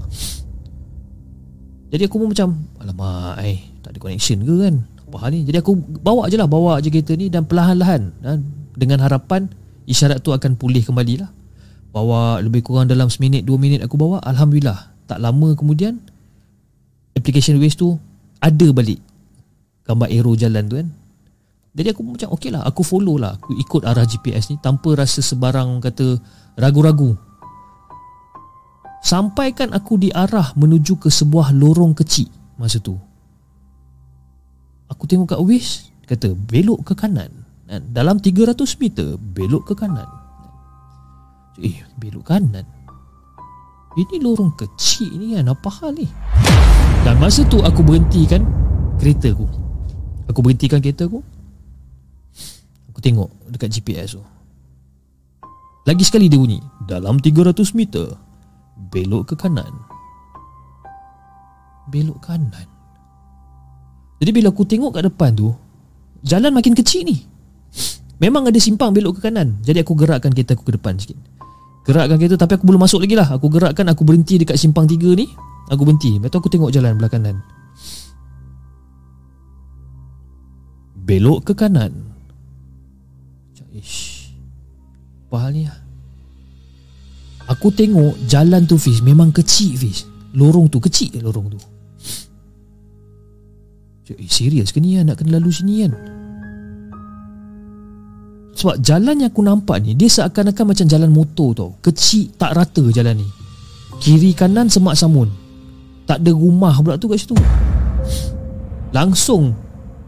jadi aku pun macam alamak eh tak ada connection ke kan? Apa hal ni? Jadi aku bawa je lah bawa je kereta ni dan perlahan-lahan dengan harapan isyarat tu akan pulih kembali lah. Bawa lebih kurang dalam seminit dua minit aku bawa Alhamdulillah. Tak lama kemudian Application Waze tu Ada balik Gambar arrow jalan tu kan. Jadi aku macam okey lah Aku follow lah. Aku ikut arah GPS ni Tanpa rasa sebarang kata Ragu-ragu Sampaikan aku di arah Menuju ke sebuah lorong kecil Masa tu. Aku tengok kat Waze Kata belok ke kanan? Dalam 300 meter Belok ke kanan. Eh belok kanan? Ini lorong kecil ni kan Apa hal ni? Dan masa tu aku berhentikan Kereta aku. Aku berhentikan kereta aku. Aku tengok Dekat GPS tu. Lagi sekali dia bunyi Dalam 300 meter Belok ke kanan? Belok kanan. Jadi bila aku tengok kat depan tu Jalan makin kecil ni. Memang ada simpang belok ke kanan. Jadi aku gerakkan kereta aku ke depan sikit. Gerakkan kereta tapi aku belum masuk lagi lah. Aku gerakkan aku berhenti dekat simpang tiga ni. Aku berhenti. Lepas tu aku tengok jalan belah kanan. Belok ke kanan? Ish. Apa hal ni lah Aku tengok jalan tu Fiz Memang kecil Fiz. Lorong tu kecil lorong tu. Eh serius ke ni Nak kena lalu sini kan sebab jalan yang aku nampak ni Dia seakan-akan macam jalan motor tau. Kecil tak rata jalan ni. Kiri kanan semak samun. Tak ada rumah pula tu kat situ. Langsung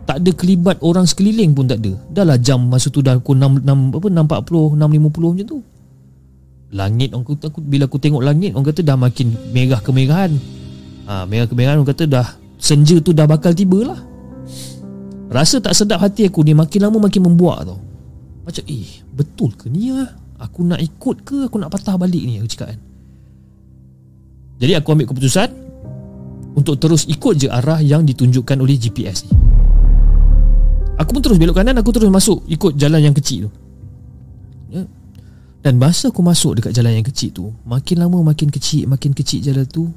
Tak ada kelibat orang sekeliling pun tak ada. Dah lah jam masa tu dah pukul 6, 6, apa, 6.40 6.50 macam tu Langit orang kata, aku, Bila aku tengok langit Orang kata dah makin merah kemerahan. Ha, Merah kemerahan orang kata dah Senja tu dah bakal tiba lah. Rasa tak sedap hati aku ni Makin lama makin membuak tau. Macam eh betul ke ni lah Aku nak ikut ke? Aku nak patah balik ni Aku cakap kan. Jadi aku ambil keputusan Untuk terus ikut je arah yang ditunjukkan oleh GPS ni. Aku pun terus belok kanan Aku terus masuk ikut jalan yang kecil tu. Ya. Dan masa aku masuk dekat jalan yang kecil tu Makin lama makin kecil Makin kecil jalan tu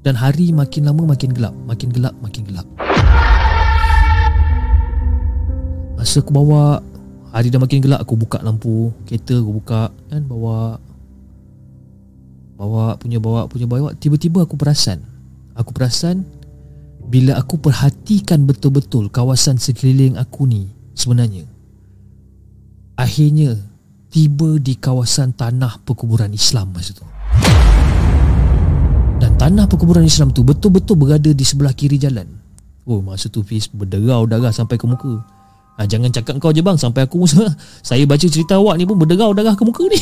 Dan hari makin lama makin gelap Makin gelap makin gelap. Masa aku bawa Hari dah makin gelap Aku buka lampu Kereta aku buka Kan bawa Bawa punya bawa punya bawa Tiba-tiba aku perasan. Aku perasan Bila aku perhatikan betul-betul Kawasan sekeliling aku ni Sebenarnya Akhirnya Tiba di kawasan tanah perkuburan Islam masa tu. Dan tanah perkuburan Islam tu Betul-betul berada di sebelah kiri jalan. Oh masa tu Fiz berderau darah sampai ke muka. Ha, Jangan cakap kau je bang. Sampai aku [laughs] Saya baca cerita awak ni pun Berderau darah ke muka ni.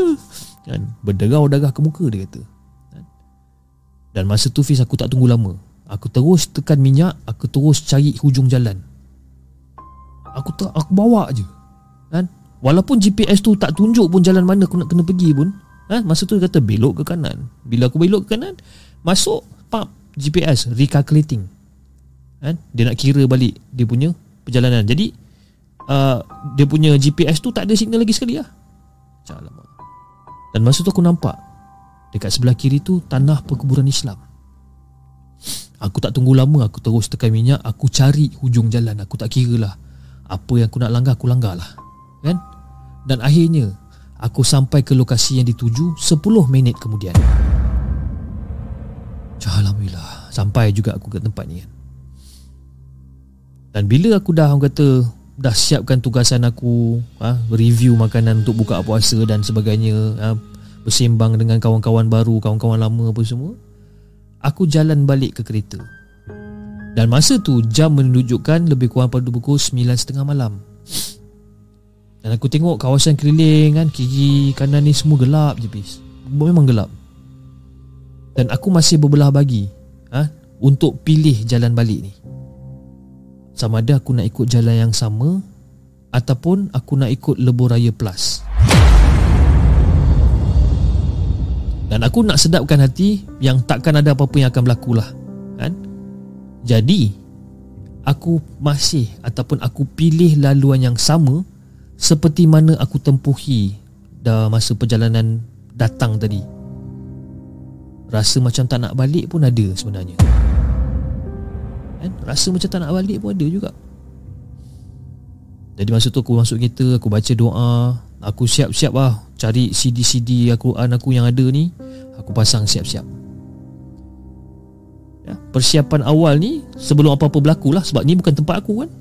[laughs] Kan? Berderau darah ke muka dia kata. Kan? Dan masa tu Fiz aku tak tunggu lama. Aku terus tekan minyak Aku terus cari hujung jalan. Aku tak aku bawa je? Walaupun GPS tu tak tunjuk pun jalan mana aku nak kena pergi pun. Kan? Masa tu dia kata belok ke kanan? Bila aku belok ke kanan Masuk Pap GPS Recalculating. Kan? Dia nak kira balik Dia punya perjalanan. Jadi uh, Dia punya GPS tu tak ada signal lagi sekali lah. Dan masa tu aku nampak Dekat sebelah kiri tu Tanah perkuburan Islam. Aku tak tunggu lama Aku terus tekan minyak Aku cari hujung jalan. Aku tak kira lah Apa yang aku nak langgar Aku langgar lah Dan akhirnya Aku sampai ke lokasi yang dituju 10 minit kemudian. Alhamdulillah. Sampai juga aku ke tempat ni kan. Dan bila aku dah orang kata dah siapkan tugasan aku ha, review makanan untuk buka puasa dan sebagainya ha, bersembang dengan kawan-kawan baru kawan-kawan lama apa semua Aku jalan balik ke kereta. Dan masa tu jam menunjukkan lebih kurang pada pukul 9.30 malam Dan aku tengok kawasan keliling kan Kiri kanan ni semua gelap je bis. Memang gelap. Dan aku masih berbelah bagi ha, Untuk pilih jalan balik ni. Sama ada aku nak ikut jalan yang sama Ataupun aku nak ikut Lebuh Raya Plus. Dan aku nak sedapkan hati Yang takkan ada apa-apa yang akan berlaku lah kan? Jadi Aku masih Ataupun aku pilih laluan yang sama Seperti mana aku tempuhi Dah masa perjalanan datang tadi. Rasa macam tak nak balik pun ada sebenarnya. Kan? Rasa macam tak nak balik pun ada juga. Jadi masa tu aku masuk kereta Aku baca doa. Aku siap-siap lah Cari CD-CD Al-Quran aku yang ada ni. Aku pasang siap-siap. Ya, Persiapan awal ni Sebelum apa-apa berlaku lah. Sebab ni bukan tempat aku kan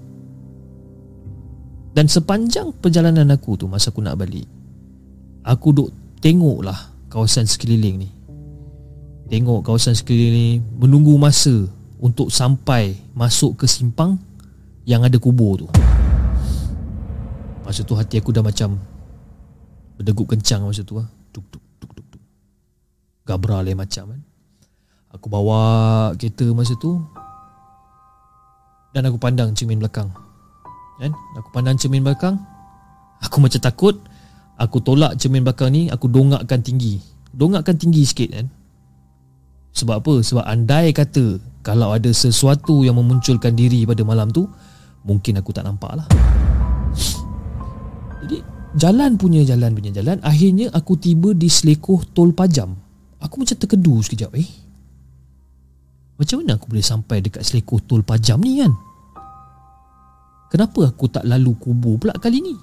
Dan sepanjang perjalanan aku tu Masa aku nak balik Aku duk tengok lah Kawasan sekeliling ni. Tengok kawasan sekeliling ni Menunggu masa Untuk sampai Masuk ke simpang Yang ada kubur tu. Masa tu hati aku dah macam Berdegup kencang masa tu lah Tuk tuk tuk tuk tuk. Gabra lain macam kan. Aku bawa kereta masa tu Dan aku pandang cermin belakang Kan? Aku pandang cermin belakang. Aku macam takut Aku tolak cermin belakang ni Aku dongakkan tinggi. Dongakkan tinggi sikit kan? Sebab apa? Sebab andai kata Kalau ada sesuatu yang memunculkan diri pada malam tu Mungkin aku tak nampak lah. Jadi Jalan punya jalan punya jalan Akhirnya aku tiba di selekoh tol pajam. Aku macam terkedu sekejap eh. Macam mana aku boleh sampai dekat selekoh tol pajam ni kan Kenapa aku tak lalu kubur pula kali ni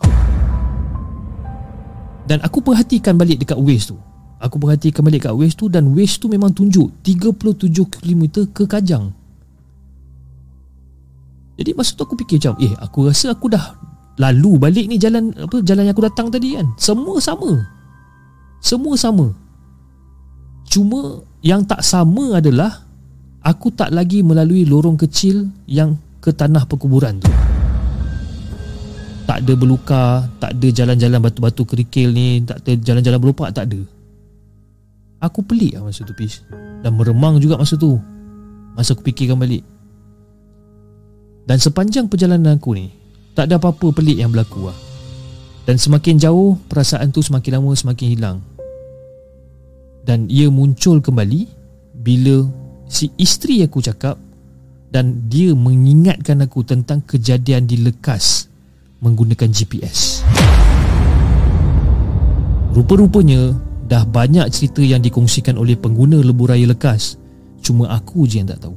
Dan aku perhatikan balik dekat Waze tu Aku perhatikan balik dekat Waze tu Dan Waze tu memang tunjuk 37km ke Kajang Jadi masa tu aku fikir macam Eh aku rasa aku dah Lalu balik ni jalan apa jalan yang aku datang tadi kan. Semua sama. Semua sama. Cuma yang tak sama adalah aku tak lagi melalui lorong kecil yang ke tanah perkuburan tu. Tak ada berluka, tak ada jalan-jalan batu-batu kerikil ni, tak ada jalan-jalan berlupak, tak ada. Aku pelik lah masa tu Pis Dan meremang juga masa tu. Masa aku fikirkan balik. Dan sepanjang perjalanan aku ni tak ada apa-apa pelik yang berlaku lah. Dan semakin jauh Perasaan tu semakin lama semakin hilang. Dan ia muncul kembali Bila si isteri aku cakap Dan dia mengingatkan aku tentang kejadian di Lekas Menggunakan GPS Rupa-rupanya Dah banyak cerita yang dikongsikan oleh pengguna lebuh raya Lekas. Cuma aku je yang tak tahu.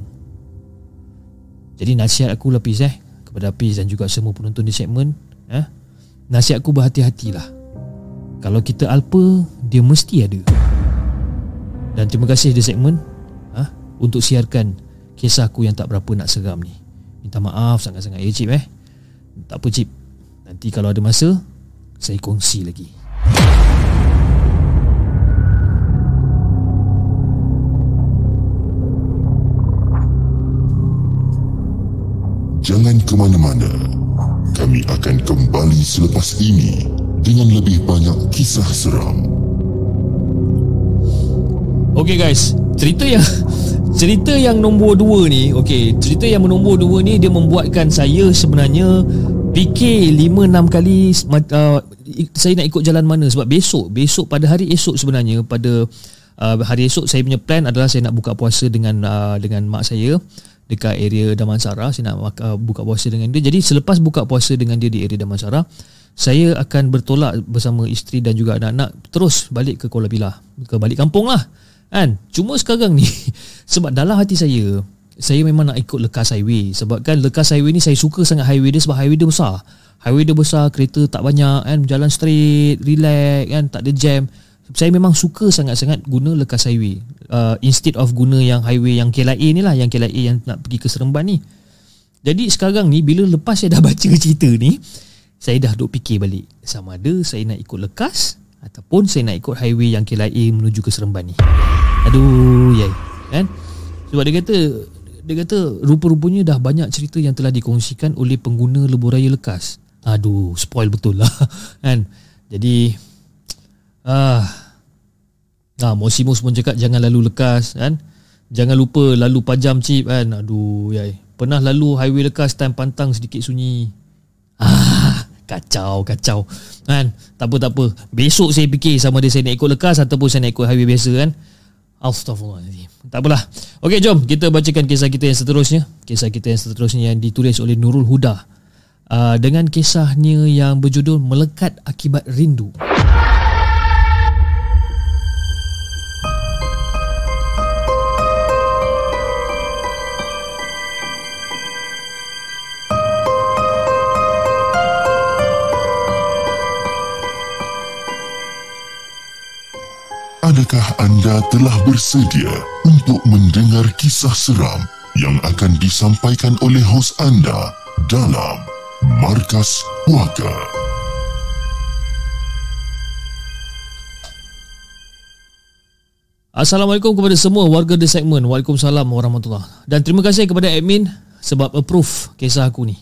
Jadi nasihat aku lapis eh. Kepada Hafiz dan juga semua penonton di segmen eh, nasihatku berhati-hatilah. Kalau kita alpa dia mesti ada. Dan terima kasih di segmen eh, untuk siarkan kisahku yang tak berapa nak seram ni. Minta maaf sangat-sangat ya Cip eh. Tak apa Cip nanti kalau ada masa saya kongsi lagi Jangan ke mana-mana. Kami akan kembali selepas ini dengan lebih banyak kisah seram. Okay guys, cerita yang [laughs] cerita yang nombor dua ni, okay, cerita yang nombor dua ni dia membuatkan saya sebenarnya fikir lima enam kali uh, saya nak ikut jalan mana? Sebab besok, besok pada hari esok sebenarnya pada uh, hari esok saya punya plan adalah saya nak buka puasa dengan uh, dengan mak saya dekat area Damansara. Saya nak uh, buka puasa dengan dia. Jadi selepas buka puasa dengan dia di area Damansara saya akan bertolak bersama isteri dan juga anak-anak terus balik ke Kuala Pilah ke balik kampung lah kan? Cuma sekarang ni [laughs] sebab dalam hati saya saya memang nak ikut lekas highway. Sebab kan lekas highway ni saya suka sangat highway dia sebab highway dia besar. Highway dia besar kereta tak banyak kan jalan straight relax kan tak ada jam. Saya memang suka sangat-sangat guna lekas highway. Uh, instead of guna yang highway yang KLIA ni lah yang KLIA yang nak pergi ke Seremban ni. Jadi sekarang ni bila lepas saya dah [laughs] baca cerita ni saya dah duk fikir balik. Sama ada saya nak ikut lekas ataupun saya nak ikut highway yang KLIA menuju ke Seremban ni. Aduh ya kan? Sebab dia kata dia kata rupa-rupanya dah banyak cerita yang telah dikongsikan oleh pengguna lebuh raya lekas. Aduh, spoil betul lah [laughs] kan. Jadi ah ah Mosimus pun cakap jangan lalu lekas kan. Jangan lupa lalu pajam chip kan. Aduh, yai. Pernah lalu highway lekas time pantang sedikit sunyi. Ah, kacau, kacau. Kan? Tak apa, tak apa. Besok saya fikir sama ada saya nak ikut lekas ataupun saya nak ikut highway biasa kan. Astaghfirullahaladzim. Tak apalah. Okey, jom kita bacakan kisah kita yang seterusnya. Kisah kita yang seterusnya yang ditulis oleh Nurul Huda. Uh, dengan kisahnya yang berjudul Melekat Akibat Rindu. Adakah anda telah bersedia untuk mendengar kisah seram yang akan disampaikan oleh hos anda dalam Markas Puaka? Assalamualaikum kepada semua warga The Segment. Waalaikumsalam warahmatullahi Dan terima kasih kepada admin sebab approve kisah aku ni.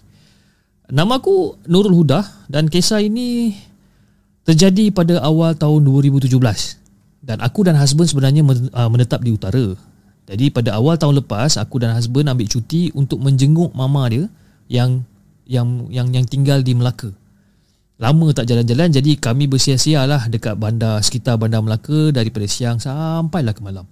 Nama aku Nurul Huda dan kisah ini terjadi pada awal tahun 2017 dan aku dan husband sebenarnya uh, menetap di utara. Jadi pada awal tahun lepas aku dan husband ambil cuti untuk menjenguk mama dia yang yang yang yang tinggal di Melaka. Lama tak jalan-jalan jadi kami bersia-sia lah dekat bandar sekitar bandar Melaka daripada siang sampailah ke malam.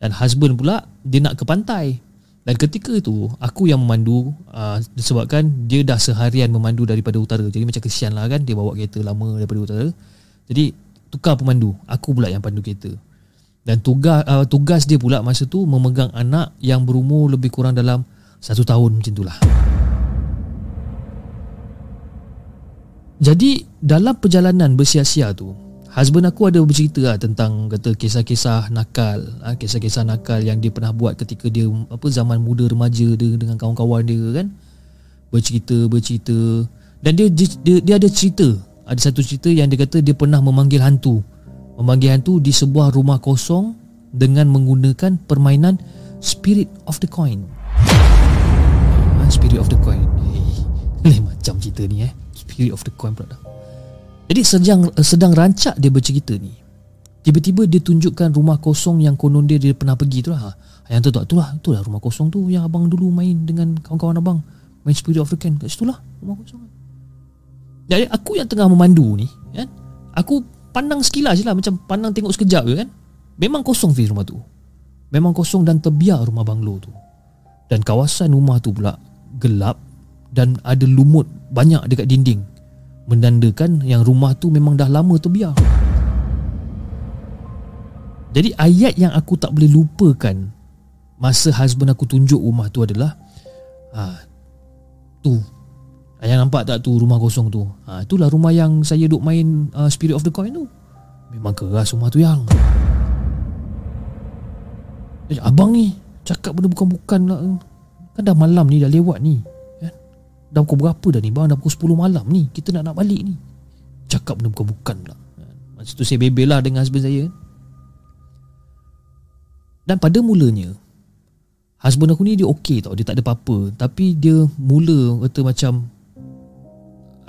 Dan husband pula dia nak ke pantai. Dan ketika itu aku yang memandu uh, disebabkan dia dah seharian memandu daripada utara. Jadi macam kesian lah kan dia bawa kereta lama daripada utara. Jadi tukar pemandu. Aku pula yang pandu kereta. Dan tugas uh, tugas dia pula masa tu memegang anak yang berumur lebih kurang dalam satu tahun macam itulah jadi dalam perjalanan bersia-sia tu husband aku ada bercerita lah tentang kata kisah-kisah nakal ha, kisah-kisah nakal yang dia pernah buat ketika dia apa zaman muda remaja dia dengan kawan-kawan dia kan. Bercerita bercerita. Dan dia dia, dia ada cerita ada satu cerita yang dia kata dia pernah memanggil hantu. Memanggil hantu di sebuah rumah kosong dengan menggunakan permainan spirit of the coin. Ha, spirit of the coin. Hey, [laughs] macam cerita ni eh. Spirit of the coin pula jadi sedang sedang rancak dia bercerita ni. Tiba-tiba dia tunjukkan rumah kosong yang konon dia dia pernah pergi tu lah. Yang tu tak tu lah. Tu lah rumah kosong tu yang abang dulu main dengan kawan-kawan abang. Main spirit of the coin kat situ lah rumah kosong jadi aku yang tengah memandu ni kan? Aku pandang sekilas je lah Macam pandang tengok sekejap je kan? Memang kosong Fiz rumah tu. Memang kosong dan terbiar rumah banglo tu. Dan kawasan rumah tu pula Gelap Dan ada lumut banyak dekat dinding. Menandakan yang rumah tu memang dah lama terbiar. Jadi ayat yang aku tak boleh lupakan Masa husband aku tunjuk rumah tu adalah ha, Tu Ayah nampak tak tu rumah kosong tu? Ha, Itulah rumah yang saya duk main uh, Spirit of the Coin tu. Memang keras rumah tu yang. Eh, Abang ni Cakap benda bukan-bukan lah. Kan dah malam ni dah lewat ni kan? Dah pukul berapa dah ni Bang? Dah pukul 10 malam ni. Kita nak nak balik ni. Cakap benda bukan-bukan kan? Masa tu saya bebel lah dengan husband saya. Dan pada mulanya Husband aku ni dia okey tau. Dia tak ada apa-apa. Tapi dia mula kata macam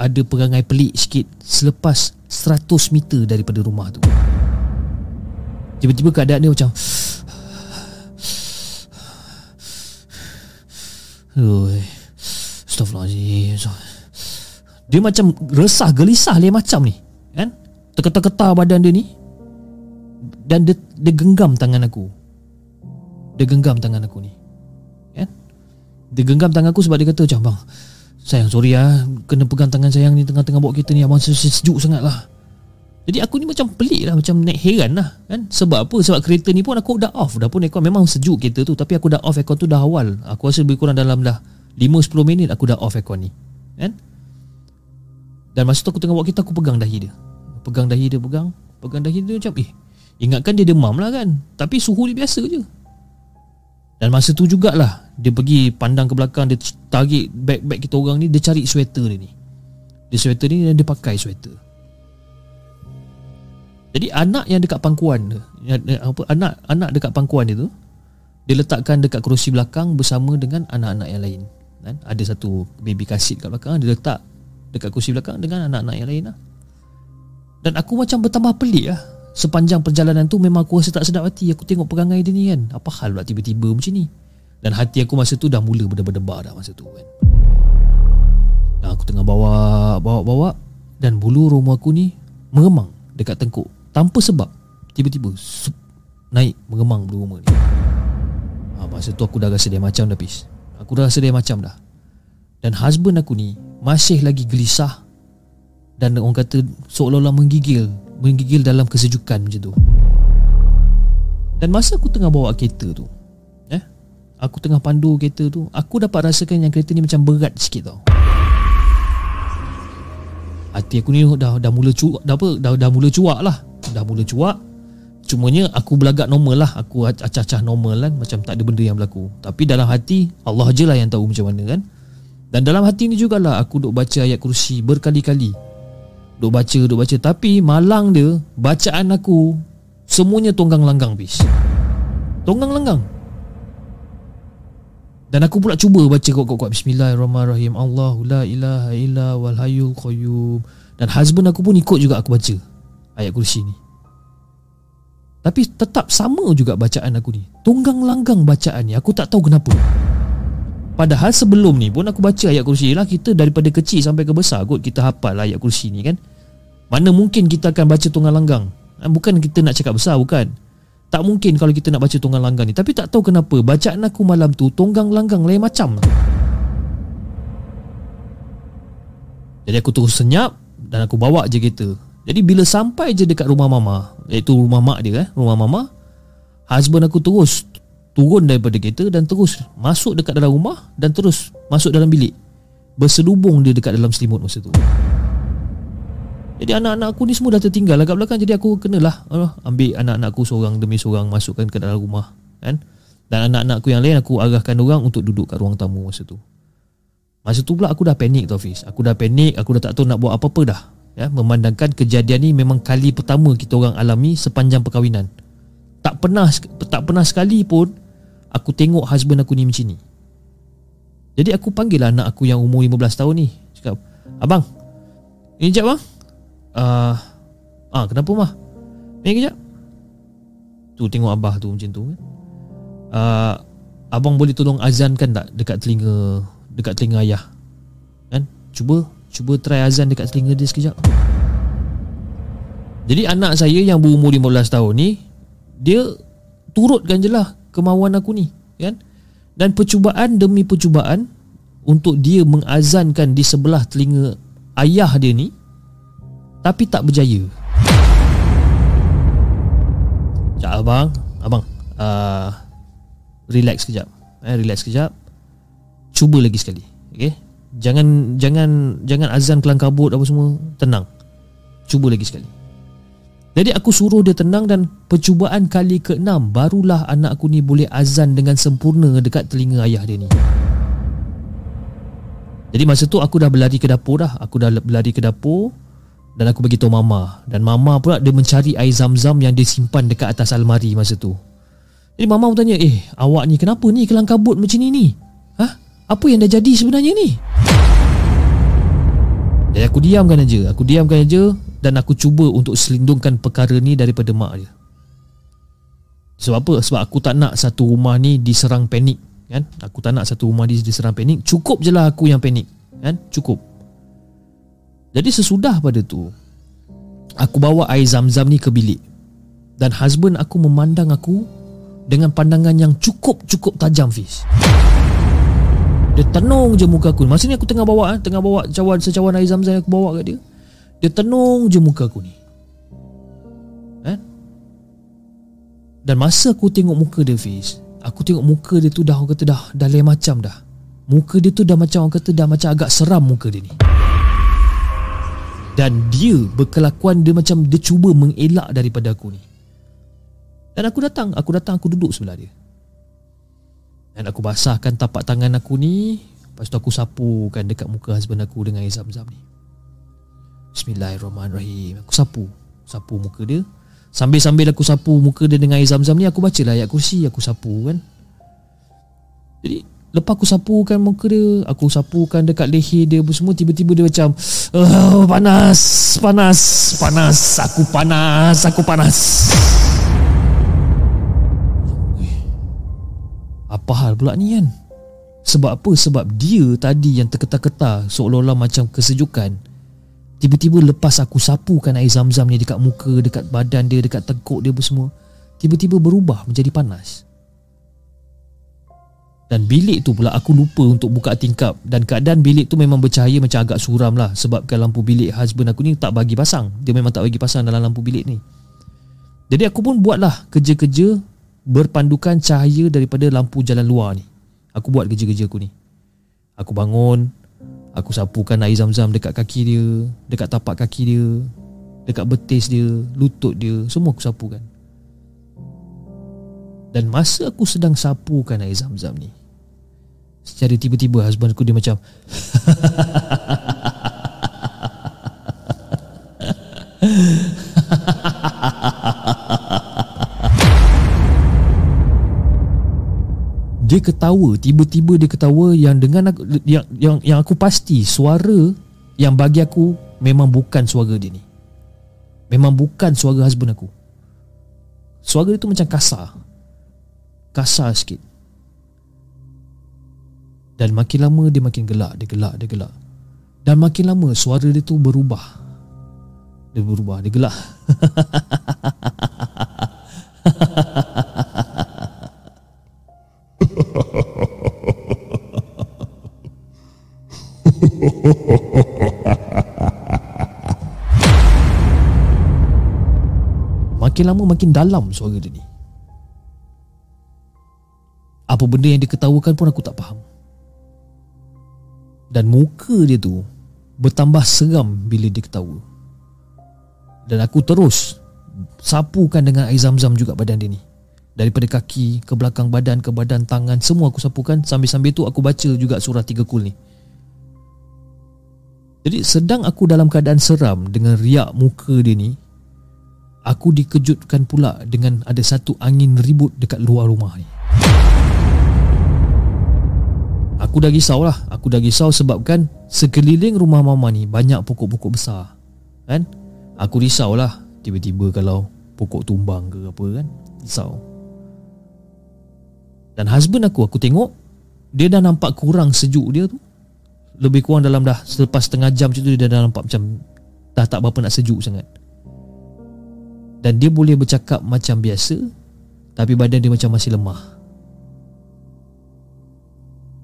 ada perangai pelik sikit selepas 100 meter daripada rumah tu. Tiba-tiba keadaan dia macam. Astaghfirullahaladzim. Dia macam resah, gelisah dia macam ni. Kan? Terketar-ketar badan dia ni. Dan dia, dia genggam tangan aku. Dia genggam tangan aku ni. Kan? Dia genggam tangan aku sebab dia kata macam, bang, Sayang sorry lah Kena pegang tangan sayang ni Tengah-tengah bawa kereta ni. Abang sejuk sangat lah. Jadi aku ni macam pelik lah Macam naik heran lah kan? Sebab apa? Sebab kereta ni pun aku dah off Dah pun aircon. Memang sejuk kereta tu Tapi aku dah off aircon tu dah awal. Aku rasa lebih kurang dalam dah 5-10 minit aku dah off aircon ni Kan? Dan masa tu aku tengah bawa kereta Aku pegang dahi dia. Pegang dahi dia pegang. Pegang dahi dia macam Eh Ingatkan dia demam lah kan? Tapi suhu dia biasa je. Dan masa tu jugalah Dia pergi pandang ke belakang Dia tarik bag-bag kita orang ni Dia cari sweater dia ni. Dia sweater ni dan dia pakai sweater. Jadi anak yang dekat pangkuan tu apa Anak anak dekat pangkuan dia tu Dia letakkan dekat kerusi belakang Bersama dengan anak-anak yang lain. Kan? Ada satu baby kasit kat belakang Dia letak dekat kerusi belakang Dengan anak-anak yang lain lah. Dan aku macam bertambah pelik lah. Sepanjang perjalanan tu Memang aku rasa tak sedap hati. Aku tengok perangai dia ni kan. Apa hal pula tiba-tiba macam ni Dan hati aku masa tu Dah mula berdebar-debar dah masa tu kan. Dan aku tengah bawa Bawa-bawa Dan bulu rumah aku ni Mengemang dekat tengkuk. Tanpa sebab Tiba-tiba sup, Naik mengemang bulu rumah ni. Ha, Masa tu aku dah rasa dia macam dah pis Aku dah rasa dia macam dah. Dan husband aku ni Masih lagi gelisah Dan orang kata Seolah-olah menggigil Menggigil dalam kesejukan macam tu. Dan masa aku tengah bawa kereta tu Aku tengah pandu kereta tu Aku dapat rasakan yang kereta ni macam berat sikit tau. Hati aku ni dah dah mula cuak dah apa dah dah mula cuak lah. Dah mula cuak. Cumanya aku belagak normal lah. Aku acah-acah normal kan Macam tak ada benda yang berlaku. Tapi dalam hati Allah je lah yang tahu macam mana kan. Dan dalam hati ni jugalah Aku duk baca ayat kursi berkali-kali. Duk baca, duk baca. Tapi malang dia Bacaan aku Semuanya tonggang langgang bis. Tonggang langgang dan aku pula cuba baca kuat-kuat Bismillahirrahmanirrahim. Allahu la ilaha illa wal hayyul qayyum. Dan husband aku pun ikut juga aku baca Ayat kursi ni. Tapi tetap sama juga bacaan aku ni. Tunggang langgang bacaan ni Aku tak tahu kenapa. Padahal sebelum ni pun aku baca ayat kursi lah Kita daripada kecil sampai ke besar kot Kita hafal ayat kursi ni kan. Mana mungkin kita akan baca tunggang langgang? Ha, Bukan kita nak cakap besar bukan Tak mungkin kalau kita nak baca tunggang langgang ni. Tapi tak tahu kenapa Bacaan aku malam tu Tunggang langgang lain macam. Jadi aku terus senyap Dan aku bawa je kereta. Jadi bila sampai je dekat rumah mama Iaitu rumah mak dia eh Rumah mama Husband aku terus Turun daripada kereta Dan terus Masuk dekat dalam rumah Dan terus Masuk dalam bilik. Berselubung dia dekat dalam selimut masa tu Jadi anak-anak aku ni semua dah tertinggal. Agak belakang Jadi aku kenalah. Uh, Ambil anak-anak aku seorang demi seorang Masukkan ke dalam rumah Kan? Dan anak-anak aku yang lain Aku arahkan orang Untuk duduk kat ruang tamu masa tu. Masa tu pula aku dah panik tau Fiz Aku dah panik Aku dah tak tahu nak buat apa-apa dah ya? Memandangkan kejadian ni memang kali pertama kita orang alami sepanjang perkahwinan. Tak pernah tak pernah sekali pun aku tengok husband aku ni macam ni. Jadi aku panggil lah anak aku yang umur 15 tahun ni. Cakap abang ini jap bang uh, ah kenapa mah? Ni kejap. Tu tengok abah tu macam tu kan? Uh, abang boleh tolong azankan tak dekat telinga dekat telinga ayah? Kan? Cuba Cuba try azan dekat telinga dia sekejap. Jadi anak saya yang berumur 15 tahun ni Dia turutkan je lah kemauan aku ni kan? Dan percubaan demi percubaan Untuk dia mengazankan di sebelah telinga ayah dia ni Tapi tak berjaya Sekejap abang Abang uh, Relax sekejap eh, Relax sekejap Cuba lagi sekali Okay Jangan jangan jangan azan kelang kabut apa semua. Tenang. Cuba lagi sekali. Jadi aku suruh dia tenang dan percubaan kali ke-6 barulah anak aku ni boleh azan dengan sempurna dekat telinga ayah dia ni. Jadi masa tu aku dah berlari ke dapur dah. Aku dah berlari ke dapur dan aku bagi tahu mama dan mama pula dia mencari air zam-zam yang dia simpan dekat atas almari masa tu. Jadi mama pun tanya, "Eh, awak ni kenapa ni kelang kabut macam ni ni?" Hah? Apa yang dah jadi sebenarnya ni? Jadi aku diamkan aja, aku diamkan aja dan aku cuba untuk selindungkan perkara ni daripada mak dia. Sebab apa? Sebab aku tak nak satu rumah ni diserang panik, kan? Aku tak nak satu rumah ni diserang panik. Cukup je lah aku yang panik, kan? Cukup. Jadi sesudah pada tu, aku bawa air zam-zam ni ke bilik. Dan husband aku memandang aku dengan pandangan yang cukup-cukup tajam, Fiz. Dia tenung je muka aku Masa ni aku tengah bawa eh, Tengah bawa cawan secawan air zam-zam aku bawa kat dia Dia tenung je muka aku ni eh? Dan masa aku tengok muka dia Fiz Aku tengok muka dia tu dah Orang kata dah Dah lain macam dah Muka dia tu dah macam Orang kata dah macam agak seram muka dia ni Dan dia Berkelakuan dia macam Dia cuba mengelak daripada aku ni. Dan aku datang Aku datang aku duduk sebelah dia. Dan aku basahkan tapak tangan aku ni. Lepas tu aku sapukan dekat muka husband aku dengan air zam-zam ni. Bismillahirrahmanirrahim. Aku sapu. Sapu muka dia. Sambil-sambil aku sapu muka dia dengan air zam-zam ni Aku baca lah ayat kursi Aku sapu kan. Jadi Lepas aku sapukan muka dia Aku sapukan dekat leher dia apa semua Tiba-tiba dia macam oh, Panas Panas Panas Aku panas Aku panas. Apa hal pula ni kan Sebab apa? Sebab dia tadi yang terketar-ketar Seolah-olah macam kesejukan. Tiba-tiba lepas aku sapukan air zam-zam ni Dekat muka Dekat badan dia Dekat teguk dia apa semua Tiba-tiba berubah menjadi panas dan bilik tu pula aku lupa untuk buka tingkap. Dan keadaan bilik tu memang bercahaya macam agak suram lah. Sebabkan lampu bilik husband aku ni tak bagi pasang. Dia memang tak bagi pasang dalam lampu bilik ni. Jadi aku pun buatlah kerja-kerja Berpandukan cahaya daripada lampu jalan luar ni. Aku buat kerja-kerja aku ni. Aku bangun Aku sapukan air zam-zam dekat kaki dia Dekat tapak kaki dia Dekat betis dia Lutut dia Semua aku sapukan. Dan masa aku sedang sapukan air zam-zam ni Secara tiba-tiba husband aku dia macam [laughs] Dia ketawa, tiba-tiba dia ketawa yang dengan aku, yang yang yang aku pasti suara yang bagi aku memang bukan suara dia ni. Memang bukan suara husband aku. Suara dia tu macam kasar. Kasar sikit. Dan makin lama dia makin gelak Dia gelak, dia gelak. Dan makin lama suara dia tu berubah. Dia berubah, dia gelak. Makin lama makin dalam suara dia ni. Apa benda yang diketawakan pun aku tak faham dan muka dia tu Bertambah seram bila dia ketawa. Dan aku terus Sapukan dengan air zam-zam juga badan dia ni. Daripada kaki ke belakang badan ke badan tangan Semua aku sapukan. Sambil-sambil tu aku baca juga surah tiga kul ni. Jadi sedang aku dalam keadaan seram Dengan riak muka dia ni Aku dikejutkan pula dengan ada satu angin ribut dekat luar rumah ni Aku dah risau lah. Aku dah risau sebabkan Sekeliling rumah mama ni Banyak pokok-pokok besar Kan? Aku risau lah Tiba-tiba kalau Pokok tumbang ke apa kan? Risau. Dan husband aku Aku tengok Dia dah nampak kurang sejuk dia tu. Lebih kurang dalam dah Selepas setengah jam macam tu Dia dah nampak macam Dah tak berapa nak sejuk sangat. Dan dia boleh bercakap macam biasa Tapi badan dia macam masih lemah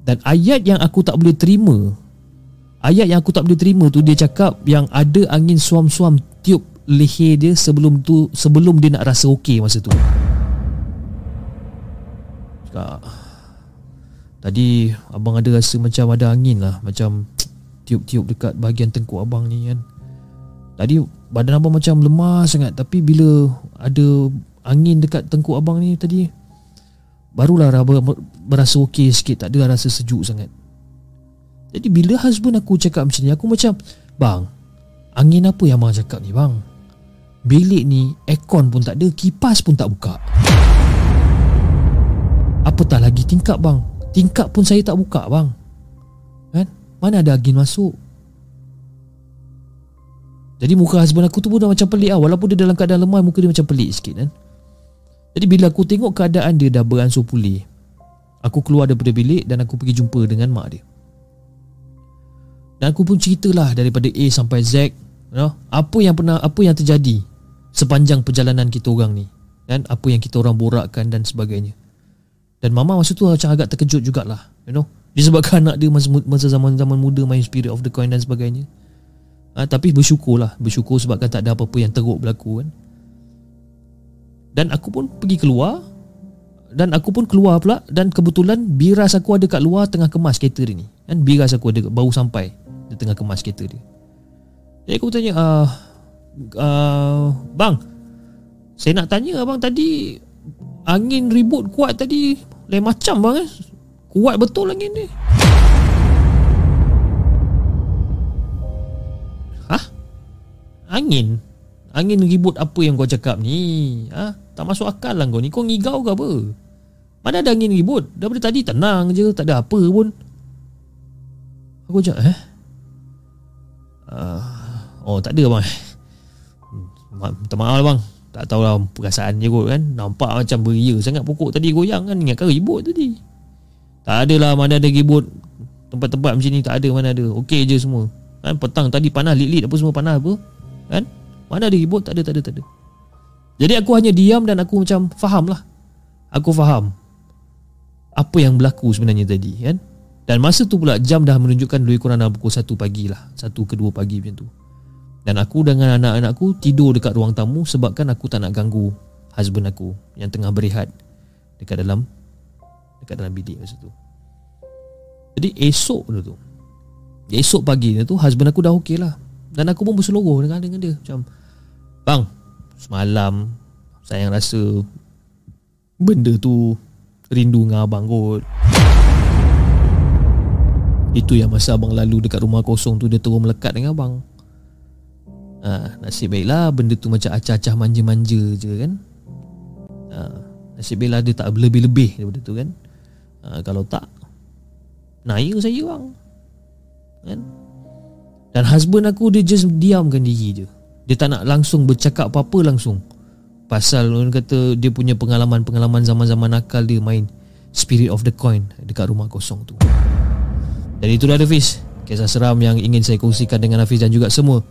dan ayat yang aku tak boleh terima Ayat yang aku tak boleh terima tu Dia cakap yang ada angin suam-suam Tiup leher dia sebelum tu Sebelum dia nak rasa okey masa tu. Cakap Tadi abang ada rasa macam ada angin lah Macam tiup-tiup dekat bahagian tengkuk abang ni kan. Tadi badan abang macam lemah sangat Tapi bila ada angin dekat tengkuk abang ni tadi Barulah berasa okey sikit Tak ada rasa sejuk sangat. Jadi bila husband aku cakap macam ni Aku macam Bang Angin apa yang abang cakap ni bang? Bilik ni Aircon pun tak ada Kipas pun tak buka. Apatah lagi tingkap bang? Tingkap pun saya tak buka bang. Kan? Mana ada angin masuk? Jadi muka husband aku tu pun dah macam pelik lah Walaupun dia dalam keadaan lemah Muka dia macam pelik sikit kan jadi bila aku tengok keadaan dia dah beransur pulih Aku keluar daripada bilik dan aku pergi jumpa dengan mak dia. Dan aku pun ceritalah daripada A sampai Z you know, Apa yang pernah apa yang terjadi Sepanjang perjalanan kita orang ni Dan apa yang kita orang borakkan dan sebagainya. Dan mama masa tu macam agak terkejut jugalah You know. Disebabkan anak dia masa, masa zaman-zaman muda main spirit of the coin dan sebagainya. Ha, Tapi bersyukurlah Bersyukur sebabkan tak ada apa-apa yang teruk berlaku kan dan aku pun pergi keluar dan aku pun keluar pula dan kebetulan biras aku ada kat luar tengah kemas kereta dia ni kan biras aku ada baru sampai dia tengah kemas kereta dia jadi aku tanya uh, uh, bang saya nak tanya abang tadi angin ribut kuat tadi lain macam bang eh kuat betul angin ni Hah? Angin? Angin ribut apa yang kau cakap ni? Ha? Tak masuk akal lah kau ni. Kau ngigau ke apa? Mana ada angin ribut? Daripada tadi tenang je Tak ada apa pun. Aku cakap eh? Uh, Oh tak ada bang. Ma- Minta maaf lah bang. Tak tahulah perasaan je kot kan. Nampak macam beria sangat pokok tadi goyang kan. Ingatkan ribut tadi. Tak adalah mana ada ribut Tempat-tempat macam ni. Tak ada mana ada. Okey je semua. Kan Petang tadi panas lit-lit apa semua panas apa Kan. Mana ada ribut tak ada tak ada tak ada Jadi aku hanya diam dan aku macam faham lah. Aku faham Apa yang berlaku sebenarnya tadi kan? Dan masa tu pula jam dah menunjukkan lebih kurang dalam pukul 1 pagi lah. 1 ke 2 pagi macam tu. Dan aku dengan anak-anakku tidur dekat ruang tamu Sebabkan aku tak nak ganggu husband aku Yang tengah berehat dekat dalam Dekat dalam bilik masa tu. Jadi esok tu Esok pagi tu husband aku dah okey lah. Dan aku pun berseluruh dengan, dengan dia. Macam Bang Semalam Sayang rasa Benda tu Rindu dengan abang kot. Itu yang masa abang lalu dekat rumah kosong tu Dia terus melekat dengan abang. Ha, Nasib baiklah benda tu macam acah-acah manja-manja je kan. Ha, Nasib baiklah dia tak lebih-lebih daripada tu kan. Ha, Kalau tak Naya saya bang. Kan? Dan husband aku dia just diamkan diri je Dia tak nak langsung bercakap apa-apa langsung. Pasal orang kata dia punya pengalaman-pengalaman zaman-zaman nakal dia main Spirit of the Coin dekat rumah kosong tu. Dan itulah Hafiz Kisah seram yang ingin saya kongsikan dengan Hafiz dan juga semua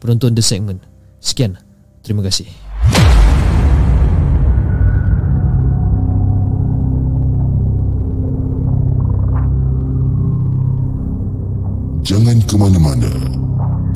Penonton The Segment. Sekian. Terima kasih. Jangan ke mana-mana.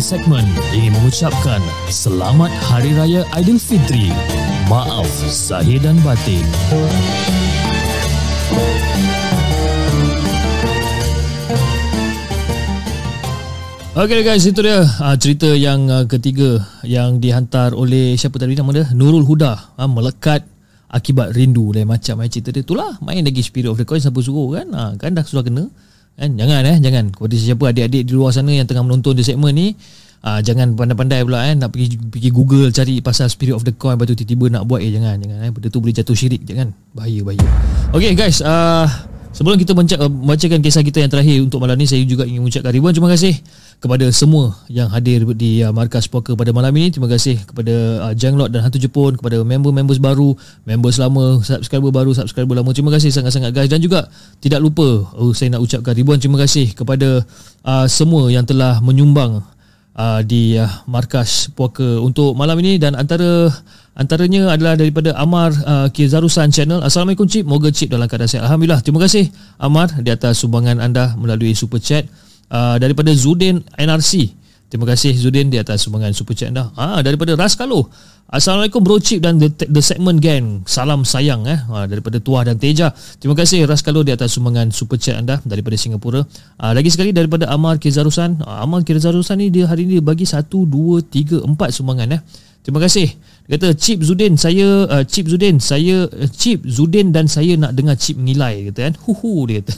The Segment ingin mengucapkan Selamat Hari Raya Aidilfitri. Maaf zahir dan batin. Okay guys, itu dia uh, cerita yang uh, ketiga yang dihantar oleh siapa tadi nama dia? Nurul Huda. Uh, melekat akibat rindu lain macam eh, cerita dia. Itulah main lagi Spirit of the Coin siapa suruh kan? Uh, kan dah sudah kena. Kan? Jangan eh, jangan. Kepada sesiapa adik-adik di luar sana yang tengah menonton di segmen ni, uh, jangan pandai-pandai pula eh nak pergi pergi Google cari pasal Spirit of the Coin lepas tu tiba-tiba nak buat eh jangan jangan eh. Benda tu boleh jatuh syirik jangan. Bahaya bahaya. Okay guys, uh, Sebelum kita membacakan kisah kita yang terakhir untuk malam ni Saya juga ingin mengucapkan ribuan terima kasih Kepada semua yang hadir di uh, Markas Poker pada malam ini. Terima kasih kepada uh, Janglot dan Hantu Jepun Kepada member-members baru Members lama, subscriber baru, subscriber lama. Terima kasih sangat-sangat guys. Dan juga tidak lupa oh, Saya nak ucapkan ribuan terima kasih Kepada semua yang telah menyumbang Di Markas Poker untuk malam ini. Dan antara Antaranya adalah daripada Amar uh, Kizarusan Channel. Assalamualaikum Cip. Moga Cip dalam keadaan sihat. Alhamdulillah. Terima kasih Amar di atas sumbangan anda melalui super chat. Uh, daripada Zudin NRC. Terima kasih Zudin di atas sumbangan super chat anda. Ah daripada Raskalo. Assalamualaikum Bro Chip dan the, the Segment Gang. Salam sayang eh uh, daripada Tuah dan Teja. Terima kasih Raskalo di atas sumbangan super chat anda daripada Singapura. Uh, lagi sekali daripada Amar Kizarusan. Uh, Amar Kizarusan ni dia hari ni dia bagi 1 2 3 4 sumbangan eh. Terima kasih. Dia kata Chip Zudin saya uh, Chip Zudin saya uh, Chip Zudin dan saya nak dengar Chip mengilai kata kan. Huhu dia kata.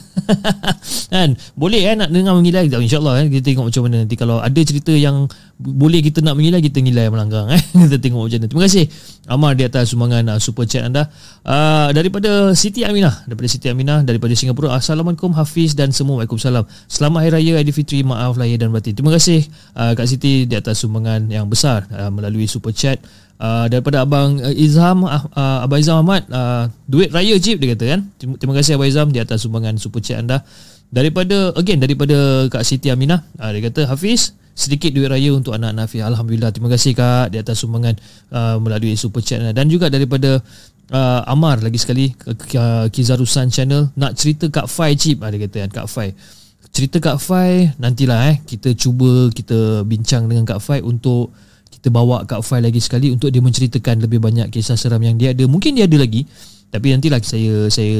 [laughs] kan boleh kan nak dengar mengilai insyaallah kan kita tengok macam mana nanti kalau ada cerita yang boleh kita nak mengilai kita ngilai melanggang eh [laughs] kita tengok macam mana. Terima kasih Amar di atas sumbangan uh, super chat anda. Uh, daripada Siti Aminah daripada Siti Aminah daripada Singapura. Assalamualaikum Hafiz dan semua Waalaikumsalam. Selamat Hari Raya Aidilfitri. Maaf lahir dan batin. Terima kasih uh, Kak Siti di atas sumbangan yang besar uh, melalui super chat. Uh, daripada abang uh, Izham uh, uh, abang Izham Ahmad uh, duit raya jeep dia kata kan? Terima, kasih abang Izham di atas sumbangan super chat anda. Daripada again daripada Kak Siti Aminah uh, dia kata Hafiz sedikit duit raya untuk anak Nafi alhamdulillah terima kasih kak di atas sumbangan uh, melalui super chat anda. Dan juga daripada uh, Amar lagi sekali uh, Kizarusan channel nak cerita Kak Fai chip uh, dia kata kan Kak Fai. Cerita Kak Fai nantilah eh kita cuba kita bincang dengan Kak Fai untuk kita bawa Kak Fai lagi sekali untuk dia menceritakan lebih banyak kisah seram yang dia ada. Mungkin dia ada lagi. Tapi nantilah saya saya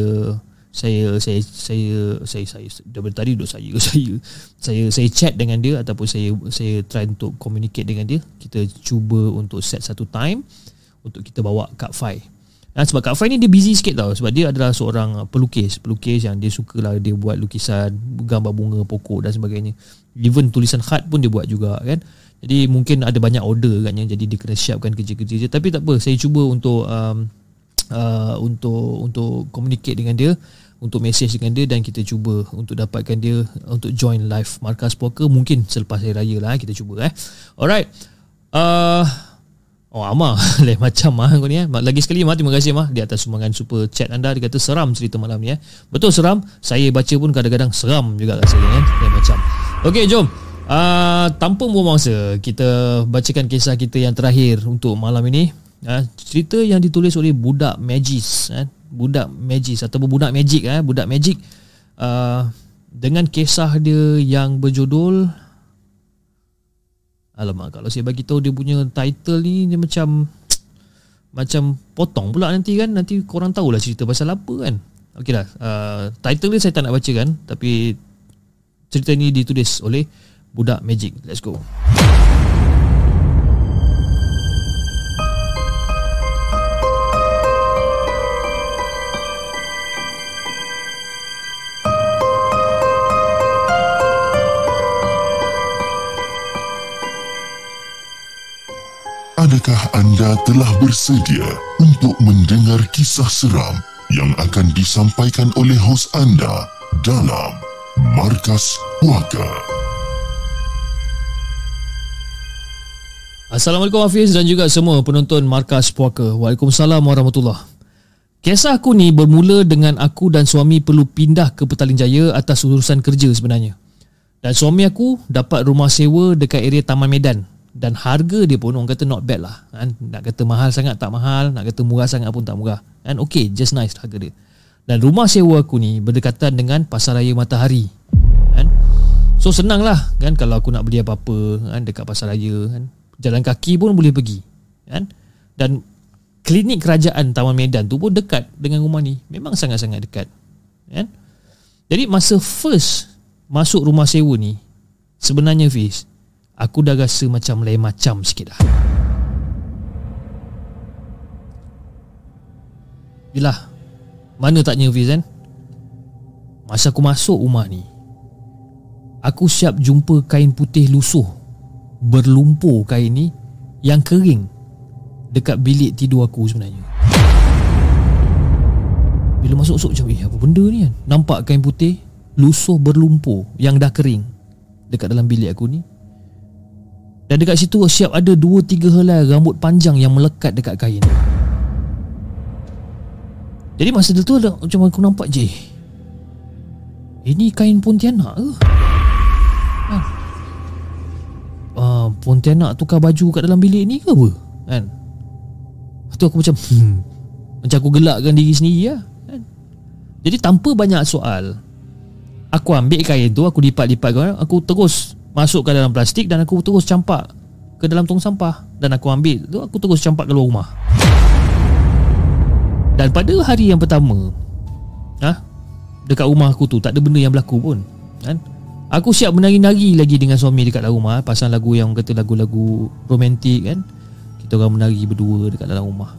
saya saya saya saya saya dari tadi duduk saya [laughs] saya saya saya chat dengan dia ataupun saya saya try untuk communicate dengan dia. Kita cuba untuk set satu time untuk kita bawa Kak Fai dan sebab Kak Fai ni dia busy sikit tau. Sebab dia adalah seorang pelukis. Pelukis yang dia suka lah dia buat lukisan gambar bunga pokok dan sebagainya. Even tulisan khat pun dia buat juga kan jadi mungkin ada banyak order kan jadi dia kena siapkan kerja-kerja je tapi tak apa saya cuba untuk um, [tsk] uh, untuk untuk communicate dengan dia untuk message dengan dia dan kita cuba untuk dapatkan dia untuk join live markas poker. Mungkin selepas hari raya lah kita cuba eh. Alright. Uh, oh Amar [laughs] lain macam mah kau ni eh. Lagi sekali mah terima kasih mah di atas sumbangan super chat anda. Dia kata seram cerita malam ni eh. Betul seram? Saya baca pun kadang-kadang seram juga rasanya kan lain macam. Okey jom uh, tanpa buang masa kita bacakan kisah kita yang terakhir untuk malam ini. Uh, cerita yang ditulis oleh budak magis eh budak magis atau budak magic eh budak magic uh, dengan kisah dia yang berjudul Alamak kalau saya bagi tahu dia punya title ni dia macam macam potong pula nanti kan. Nanti korang tahulah cerita pasal apa kan. Okeylah uh, title ni saya tak nak baca kan tapi cerita ni ditulis oleh budak magic let's go Adakah anda telah bersedia untuk mendengar kisah seram yang akan disampaikan oleh hos anda dalam Markas Puaka? Assalamualaikum Hafiz dan juga semua penonton Markas Puaka. Waalaikumsalam warahmatullahi Kisah aku ni bermula dengan aku dan suami perlu pindah ke Petaling Jaya atas urusan kerja sebenarnya. Dan suami aku dapat rumah sewa dekat area Taman Medan. Dan harga dia pun orang kata not bad lah kan? Nak kata mahal sangat tak mahal. Nak kata murah sangat pun tak murah. Kan okay just nice harga dia. Dan rumah sewa aku ni berdekatan dengan pasar raya matahari kan? So senang lah kan? Kalau aku nak beli apa-apa kan? Dekat pasar raya kan jalan kaki pun boleh pergi kan dan klinik kerajaan Taman Medan tu pun dekat dengan rumah ni memang sangat-sangat dekat kan jadi masa first masuk rumah sewa ni sebenarnya Fiz aku dah rasa macam lain macam sikit dah. Yelah, mana taknya Fiz kan? Masa aku masuk rumah ni, aku siap jumpa kain putih lusuh, berlumpur kain ni yang kering dekat bilik tidur aku sebenarnya. Bila masuk-masuk macam, eh apa benda ni kan? Nampak kain putih, lusuh berlumpur yang dah kering dekat dalam bilik aku ni. Dan dekat situ siap ada dua tiga helai rambut panjang yang melekat dekat kain. Jadi masa tu ada macam aku nampak je. Ini kain Pontianak ke? Uh, Pontianak tukar baju kat dalam bilik ni ke apa? Kan? Tu aku macam hmm, Macam aku gelakkan diri sendiri lah kan? Jadi tanpa banyak soal Aku ambil kain tu Aku lipat-lipat Aku terus masuk ke dalam plastik dan aku terus campak ke dalam tong sampah dan aku ambil tu aku terus campak keluar rumah dan pada hari yang pertama ha, dekat rumah aku tu tak ada benda yang berlaku pun kan aku siap menari-nari lagi dengan suami dekat dalam rumah pasang lagu yang kata lagu-lagu romantik kan? Kita orang menari berdua dekat dalam rumah.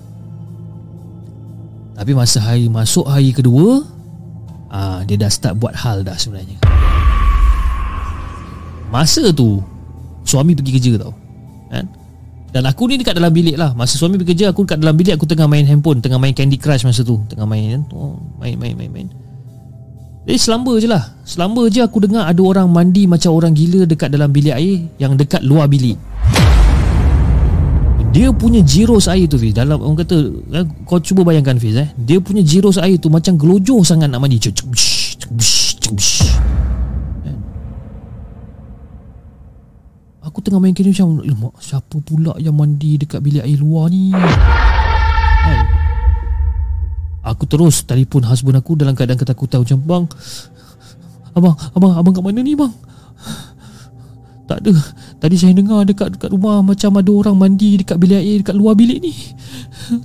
Tapi masa hari masuk hari kedua ah dia dah start buat hal dah sebenarnya. Masa tu Suami pergi kerja tau kan? Dan aku ni dekat dalam bilik lah. Masa suami pergi kerja Aku dekat dalam bilik Aku tengah main handphone Tengah main Candy Crush masa tu. Tengah main kan? Oh, Main main main main Jadi selamba je lah. Selamba je aku dengar Ada orang mandi Macam orang gila Dekat dalam bilik air Yang dekat luar bilik. Dia punya jiros air tu Fiz Dalam orang kata eh, Kau cuba bayangkan Fiz eh. Dia punya jiros air tu Macam gelojoh sangat nak mandi. Cuk Aku tengah main kini macam siapa pula yang mandi dekat bilik air luar ni? Kan? Aku terus telefon husband aku dalam keadaan ketakutan macam Bang Abang, abang, abang kat mana ni bang? Tak ada Tadi saya dengar dekat, dekat rumah Macam ada orang mandi dekat bilik air Dekat luar bilik ni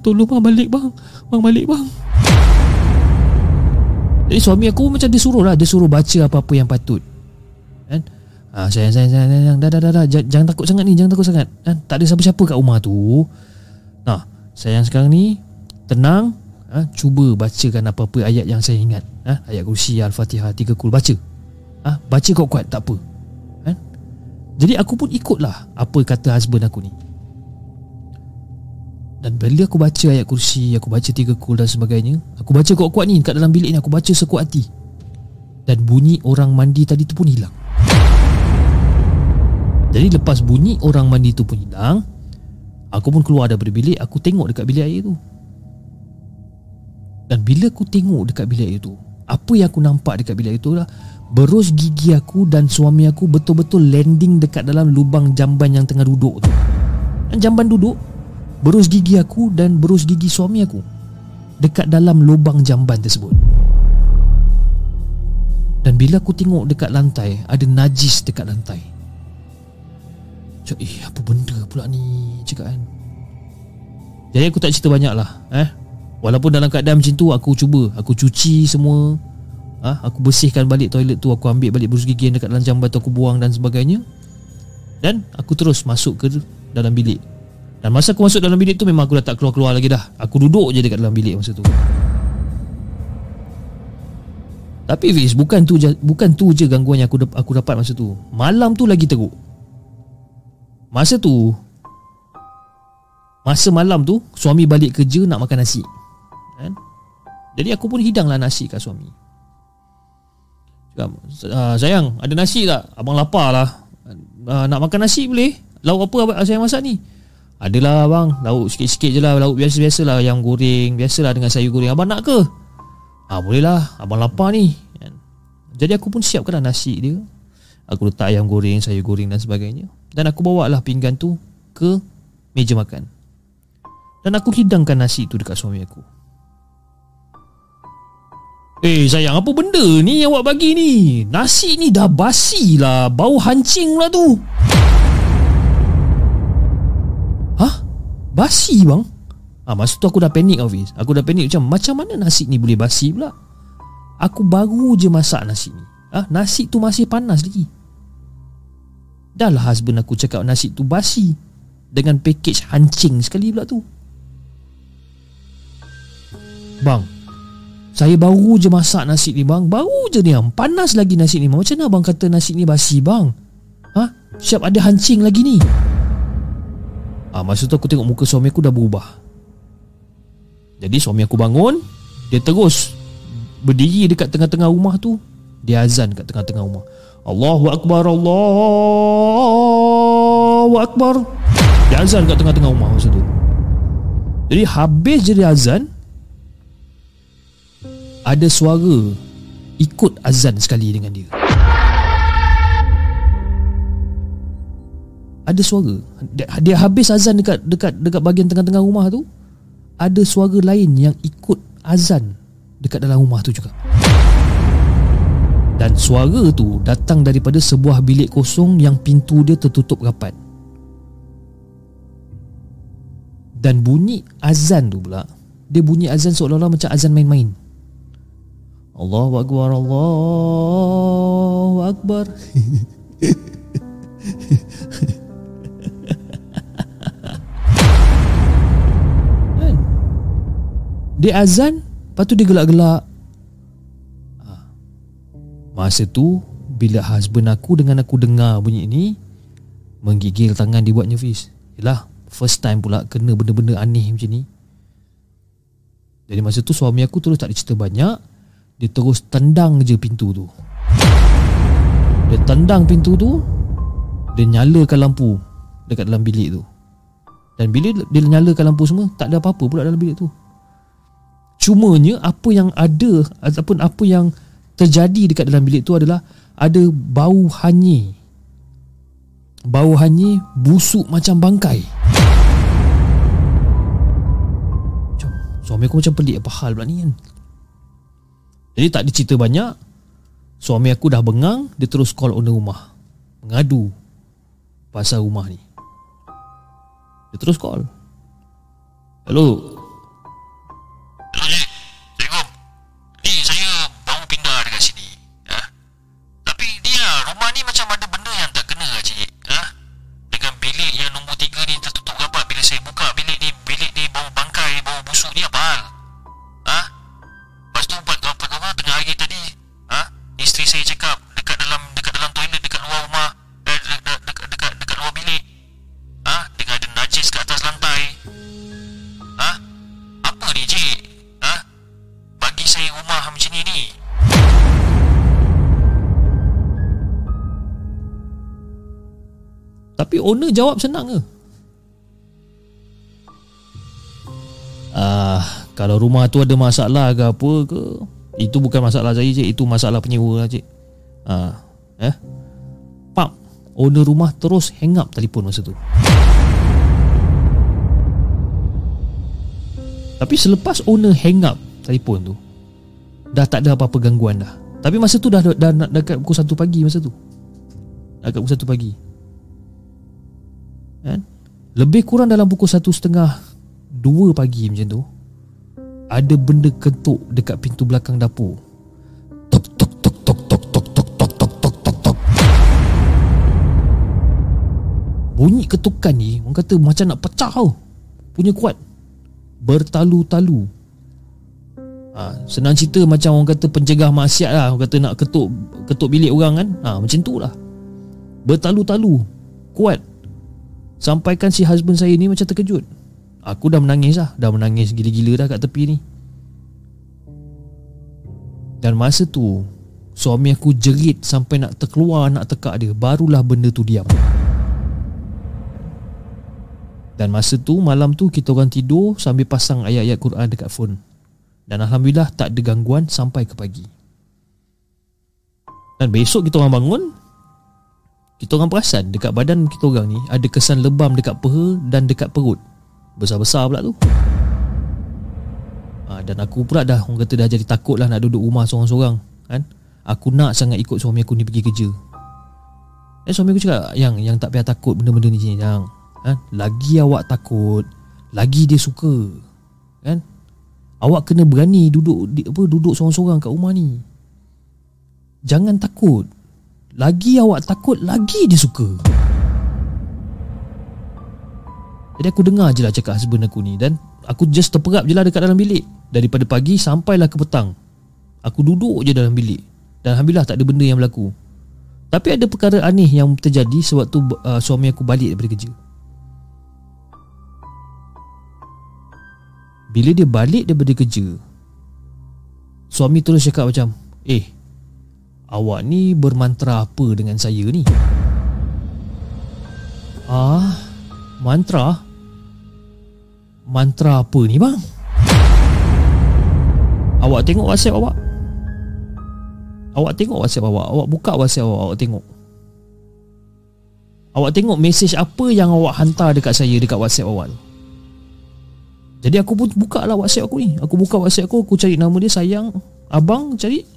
Tolong bang balik bang Bang balik bang Jadi suami aku macam dia suruh lah Dia suruh baca apa-apa yang patut Kan ah, sayang, sayang, sayang, sayang, dah, dah, dah, dah. Jangan, jangan takut sangat ni, jangan takut sangat. Kan? Tak ada siapa-siapa kat rumah tu. Nah, sayang sekarang ni, tenang, ha, cuba bacakan apa-apa ayat yang saya ingat. Ha? Ayat kursi, Al-Fatihah, tiga kul, baca. Ha? Baca kuat-kuat, tak apa. Kan? Jadi aku pun ikutlah apa kata husband aku ni. Dan bila aku baca ayat kursi Aku baca tiga kul dan sebagainya Aku baca kuat-kuat ni Kat dalam bilik ni Aku baca sekuat hati Dan bunyi orang mandi tadi tu pun hilang Jadi lepas bunyi orang mandi tu pun hilang Aku pun keluar daripada bilik Aku tengok dekat bilik air tu Dan bila aku tengok dekat bilik air tu Apa yang aku nampak dekat bilik air tu lah Berus gigi aku dan suami aku betul-betul landing dekat dalam lubang jamban yang tengah duduk tu Dan jamban duduk berus gigi aku dan berus gigi suami aku dekat dalam lubang jamban tersebut. Dan bila aku tengok dekat lantai, ada najis dekat lantai. Cak, eh apa benda pula ni cakap kan. Jadi aku tak cerita banyak lah eh. Walaupun dalam keadaan macam tu aku cuba Aku cuci semua. Ha? Aku bersihkan balik toilet tu Aku ambil balik berus gigi yang dekat dalam jamban tu Aku buang dan sebagainya. Dan aku terus masuk ke dalam bilik. Dan masa aku masuk dalam bilik tu Memang aku dah tak keluar-keluar lagi dah. Aku duduk je dekat dalam bilik masa tu. Tapi Fiz Bukan tu je, bukan tu je gangguan yang aku, aku dapat masa tu. Malam tu lagi teruk. Masa tu Masa malam tu Suami balik kerja nak makan nasi? Jadi aku pun hidanglah nasi kat suami. Cakap, Sayang ada nasi tak? Abang lapar lah Nak makan nasi boleh? Lauk apa sayang masak ni? Adalah abang. Lauk sikit-sikit je lah. Lauk biasa-biasa lah Ayam goreng Biasalah dengan sayur goreng. Abang nak ke? Ah boleh lah Abang lapar ni? Jadi aku pun siapkan lah nasi dia. Aku letak ayam goreng Sayur goreng dan sebagainya. Dan aku bawa lah pinggan tu Ke meja makan. Dan aku hidangkan nasi tu Dekat suami aku Eh sayang apa benda ni yang awak bagi ni? Nasi ni dah basi lah Bau hancing lah tu. Basi bang? Ha, Masa tu aku dah panik Hafiz. Aku dah panik macam Macam mana nasi ni boleh basi pula? Aku baru je masak nasi ni. Ha, Nasi tu masih panas lagi. Dah lah husband aku cakap nasi tu basi Dengan package hancing sekali pula tu. Bang Saya baru je masak nasi ni bang Baru je ni Panas lagi nasi ni Macam mana abang kata nasi ni basi bang? Ha? Siap ada hancing lagi ni. Ha, Masa tu aku tengok muka suami aku dah berubah. Jadi suami aku bangun Dia terus Berdiri dekat tengah-tengah rumah tu. Dia azan kat tengah-tengah rumah. Allahu Akbar Allahu Akbar. Dia azan kat tengah-tengah rumah masa tu. Jadi habis je dia azan Ada suara Ikut azan sekali dengan dia. Ada suara. Dia, dia habis azan dekat dekat dekat bahagian tengah-tengah rumah tu ada suara lain yang ikut azan dekat dalam rumah tu juga. Dan suara tu datang daripada sebuah bilik kosong yang pintu dia tertutup rapat. Dan bunyi azan tu pula dia bunyi azan seolah-olah macam azan main-main Allahu Akbar Allahu Akbar. [laughs] Dia azan Lepas tu dia gelak-gelak. Ha. Masa tu Bila husband aku dengan aku dengar bunyi ni Menggigil tangan dia buatnya Fiz Yelah First time pula kena benda-benda aneh macam ni. Jadi masa tu suami aku terus tak cerita banyak Dia terus tendang je pintu tu Dia tendang pintu tu Dia nyalakan lampu Dekat dalam bilik tu Dan bila dia nyalakan lampu semua Tak ada apa-apa pula dalam bilik tu Cumanya apa yang ada ataupun apa yang terjadi dekat dalam bilik tu adalah ada bau hanyir. Bau hanyir busuk macam bangkai. Suami aku macam pelik apa hal pula ni kan. Jadi tak dicerita banyak. Suami aku dah bengang, dia terus call owner rumah. Mengadu pasal rumah ni. Dia terus call. Hello, Tapi owner jawab senang ke? Ah, kalau rumah tu ada masalah ke apa ke, itu bukan masalah saya cik, itu masalah penyewa lah cik. Ah, eh? Pap, owner rumah terus hang up telefon masa tu. Tapi selepas owner hang up telefon tu, dah tak ada apa-apa gangguan dah. Tapi masa tu dah dah, dah dekat pukul 1 pagi masa tu. Dekat pukul 1 pagi kan? Lebih kurang dalam pukul satu setengah Dua pagi macam tu Ada benda ketuk dekat pintu belakang dapur Tok tok tok tok tok tok tok tok tok tok tok tok Bunyi ketukan ni Orang kata macam nak pecah tau Punya kuat Bertalu-talu ha, Senang cerita macam orang kata pencegah maksiat lah Orang kata nak ketuk ketuk bilik orang kan ha, Macam tu lah Bertalu-talu Kuat Sampaikan si husband saya ni macam terkejut. Aku dah menangis lah. Dah menangis gila-gila dah kat tepi ni. Dan masa tu Suami aku jerit sampai nak terkeluar nak tekak dia. Barulah benda tu diam. Dan masa tu malam tu kita orang tidur Sambil pasang ayat-ayat Quran dekat phone. Dan Alhamdulillah tak ada gangguan sampai ke pagi. Dan besok kita orang bangun kita orang perasan dekat badan kita orang ni ada kesan lebam dekat peha dan dekat perut. Besar-besar pula tu. Ha, dan aku pula dah orang kata dah jadi takut lah nak duduk rumah seorang-seorang kan. Aku nak sangat ikut suami aku ni pergi kerja. Dan suami aku cakap yang yang tak payah takut benda-benda ni sini yang kan? Lagi awak takut, lagi dia suka. Kan? Awak kena berani duduk di, apa duduk seorang-seorang kat rumah ni. Jangan takut. Lagi awak takut Lagi dia suka. Jadi aku dengar je lah Cakap husband aku ni. Dan aku just terperap je lah Dekat dalam bilik. Daripada pagi Sampailah ke petang. Aku duduk je dalam bilik. Dan Alhamdulillah tak ada benda yang berlaku. Tapi ada perkara aneh Yang terjadi Sewaktu uh, suami aku balik daripada kerja. Bila dia balik daripada kerja Suami terus cakap macam Eh Awak ni bermantra apa dengan saya ni? Ah, mantra? Mantra apa ni bang? Awak tengok WhatsApp awak. Awak tengok WhatsApp awak. Awak buka WhatsApp awak, awak tengok. Awak tengok mesej apa yang awak hantar dekat saya dekat WhatsApp awak Jadi aku pun buka lah WhatsApp aku ni. Aku buka WhatsApp aku, aku cari nama dia sayang. Abang cari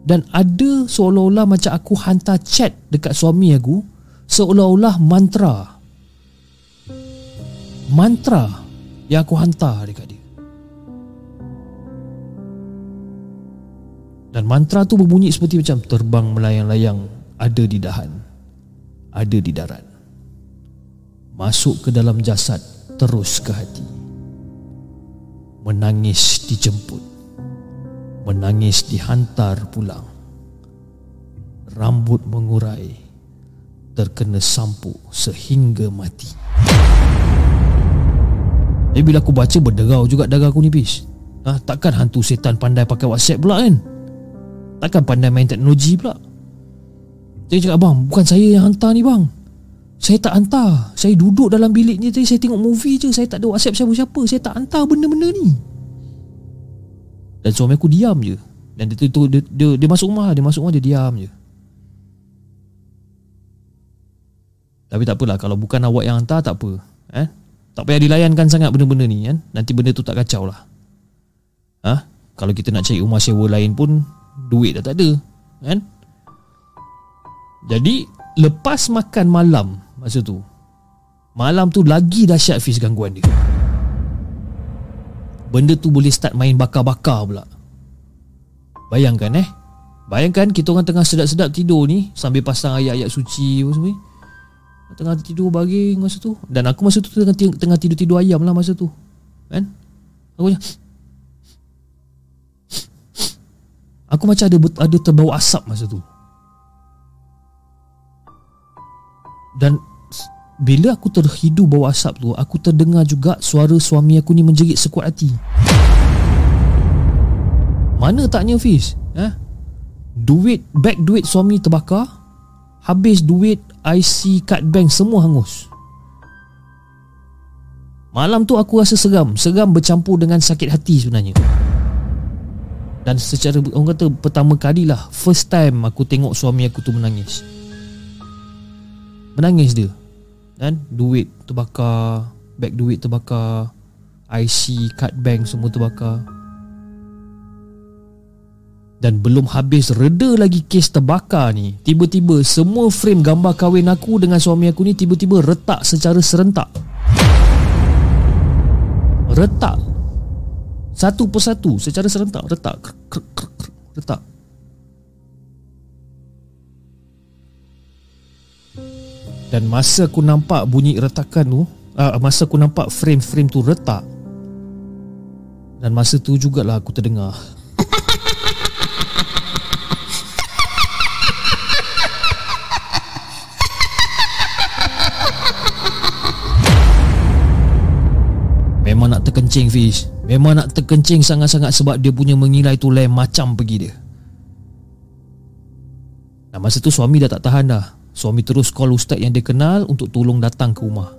dan ada seolah-olah macam aku hantar chat dekat suami aku seolah-olah mantra. Mantra yang aku hantar dekat dia. Dan mantra tu berbunyi seperti macam terbang melayang-layang ada di dahan ada di darat. Masuk ke dalam jasad terus ke hati. Menangis dijemput Menangis dihantar pulang. Rambut mengurai Terkena sampuk sehingga mati. Jadi bila aku baca berderau juga darah aku nipis. Ha, Takkan hantu setan pandai pakai whatsapp pula kan? Takkan pandai main teknologi pula? Dia cakap bang bukan saya yang hantar ni bang. Saya tak hantar. Saya duduk dalam bilik ni tadi Saya tengok movie je. Saya tak ada whatsapp siapa-siapa. Saya tak hantar benda-benda ni dan suami aku diam je Dan dia, dia, dia, dia masuk rumah Dia masuk rumah dia diam je Tapi tak apalah Kalau bukan awak yang hantar tak apa eh? Tak payah dilayankan sangat benda-benda ni kan? Nanti benda tu tak kacau lah ha? Kalau kita nak cari rumah sewa lain pun Duit dah tak ada kan? Jadi Lepas makan malam Masa tu Malam tu lagi dahsyat Fiz gangguan dia Benda tu boleh start main bakar-bakar pula. Bayangkan eh? Bayangkan kita orang tengah sedap-sedap tidur ni Sambil pasang ayat-ayat suci apa semua ni. Tengah tidur baring masa tu. Dan aku masa tu tengah, tengah tidur-tidur ayam lah masa tu. Kan? Aku macam Aku macam ada ada terbau asap masa tu. Dan bila aku terhidu bau asap tu Aku terdengar juga suara suami aku ni menjerit sekuat hati. Mana taknya Fiz? Eh? Duit, beg duit suami terbakar Habis duit IC kad bank semua hangus. Malam tu aku rasa seram Seram bercampur dengan sakit hati sebenarnya. Dan secara orang kata pertama kali lah First time aku tengok suami aku tu menangis. Menangis dia Dan duit terbakar Beg duit terbakar IC, kad bank semua terbakar. Dan belum habis reda lagi kes terbakar ni. Tiba-tiba semua frame gambar kahwin aku dengan suami aku ni Tiba-tiba retak secara serentak. Retak. Satu persatu secara serentak. Retak. Retak Dan masa aku nampak bunyi retakan tu uh, Masa aku nampak frame-frame tu retak Dan masa tu jugalah aku terdengar. Memang nak terkencing Fiz. Memang nak terkencing sangat-sangat Sebab dia punya mengirai tu lain macam pergi dia. Dan masa tu suami dah tak tahan dah Suami terus call ustaz yang dia kenal Untuk tolong datang ke rumah.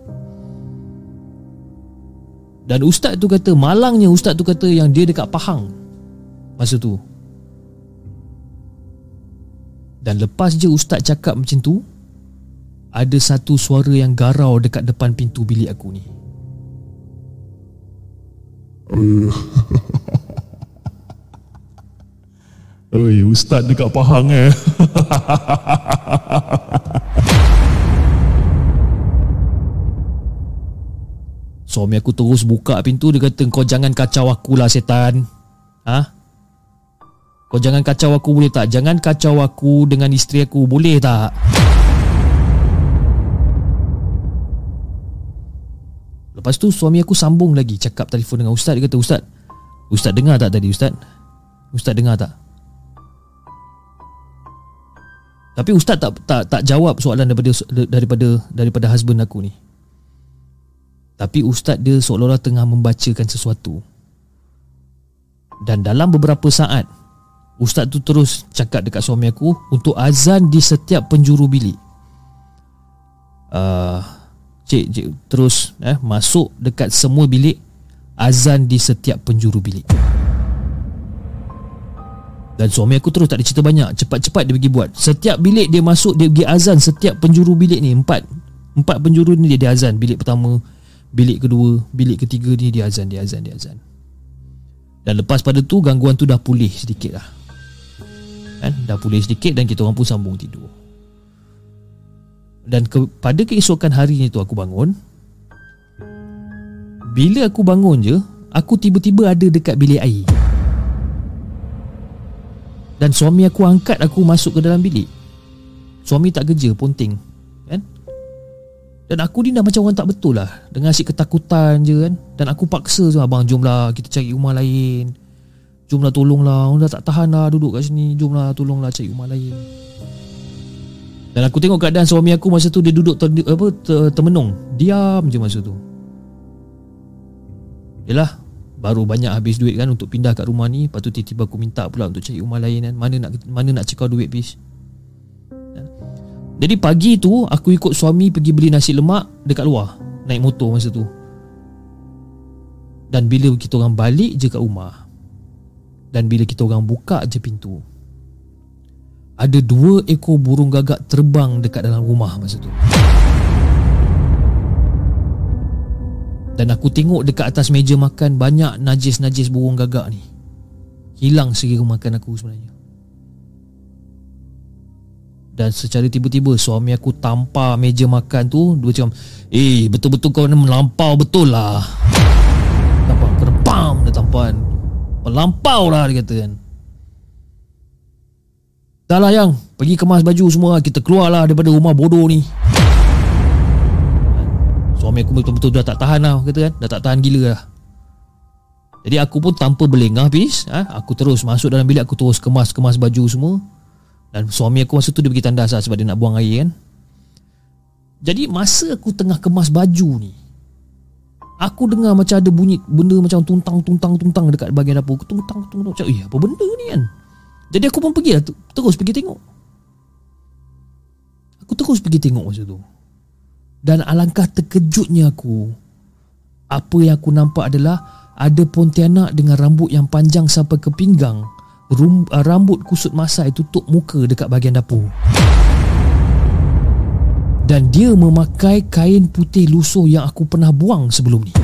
Dan ustaz tu kata Malangnya ustaz tu kata Yang dia dekat Pahang Masa tu. Dan lepas je ustaz cakap macam tu Ada satu suara yang garau Dekat depan pintu bilik aku ni. [laughs] Oi, ustaz dekat Pahang eh. [laughs] Suami aku terus buka pintu Dia kata kau jangan kacau aku lah setan Ha? Kau jangan kacau aku boleh tak? Jangan kacau aku dengan isteri aku boleh tak? Lepas tu suami aku sambung lagi Cakap telefon dengan ustaz Dia kata ustaz Ustaz dengar tak tadi ustaz? Ustaz dengar tak? Tapi ustaz tak tak tak jawab soalan daripada daripada daripada husband aku ni. Tapi ustaz dia seolah-olah tengah membacakan sesuatu. Dan dalam beberapa saat ustaz tu terus cakap dekat suami aku untuk azan di setiap penjuru bilik. Uh, cik, cik terus eh masuk dekat semua bilik azan di setiap penjuru bilik. Dan suami aku terus tak ada cerita banyak Cepat-cepat dia pergi buat Setiap bilik dia masuk Dia pergi azan Setiap penjuru bilik ni Empat Empat penjuru ni dia, dia azan Bilik pertama Bilik kedua Bilik ketiga ni dia azan Dia azan Dia azan. Dan lepas pada tu Gangguan tu dah pulih sedikit lah. Kan? Dah pulih sedikit Dan kita orang pun sambung tidur. Dan ke, pada keesokan hari ni tu aku bangun Bila aku bangun je Aku tiba-tiba ada dekat bilik air. Dan suami aku angkat aku masuk ke dalam bilik. Suami tak kerja ponting Dan aku ni dah macam orang tak betul lah. Dengan asyik ketakutan je kan. Dan aku paksa tu Abang jomlah kita cari rumah lain. Jomlah tolonglah. Orang dah tak tahan lah duduk kat sini. Jomlah tolonglah cari rumah lain. Dan aku tengok keadaan suami aku masa tu Dia duduk ter, apa, ter, termenung. Diam je masa tu. Yelah baru banyak habis duit kan untuk pindah kat rumah ni. Lepas tu tiba-tiba aku minta pula untuk cari rumah lain kan. Mana nak mana nak cekau duit bis? Jadi pagi tu aku ikut suami pergi beli nasi lemak dekat luar naik motor masa tu. Dan bila kita orang balik je kat rumah dan bila kita orang buka je pintu ada dua ekor burung gagak terbang dekat dalam rumah masa tu. Dan aku tengok dekat atas meja makan Banyak najis-najis burung gagak ni. Hilang sekira makan aku sebenarnya Dan secara tiba-tiba Suami aku tampar meja makan tu Dia macam Eh betul-betul kau ni melampau betul lah. Tampar kerepam, pam, dia tampar Melampau lah dia kata kan. Dah lah yang. Pergi kemas baju semua Kita keluar lah daripada rumah bodoh ni. Suami aku betul-betul dah tak tahan lah Kata kan. Dah tak tahan gila lah. Jadi aku pun tanpa berlengah bis ha? Aku terus masuk dalam bilik Aku terus kemas-kemas baju semua Dan suami aku masa tu dia pergi tandas lah Sebab dia nak buang air kan? Jadi masa aku tengah kemas baju ni Aku dengar macam ada bunyi Benda macam tuntang-tuntang-tuntang Dekat bahagian dapur. Aku tuntang-tuntang Macam eh apa benda ni kan? Jadi aku pun pergi lah Terus pergi tengok. Aku terus pergi tengok masa tu. Dan alangkah terkejutnya aku Apa yang aku nampak adalah Ada pontianak dengan rambut yang panjang sampai ke pinggang rum, uh, Rambut kusut masai tutup muka dekat bahagian dapur. Dan dia memakai kain putih lusuh yang aku pernah buang sebelum ni.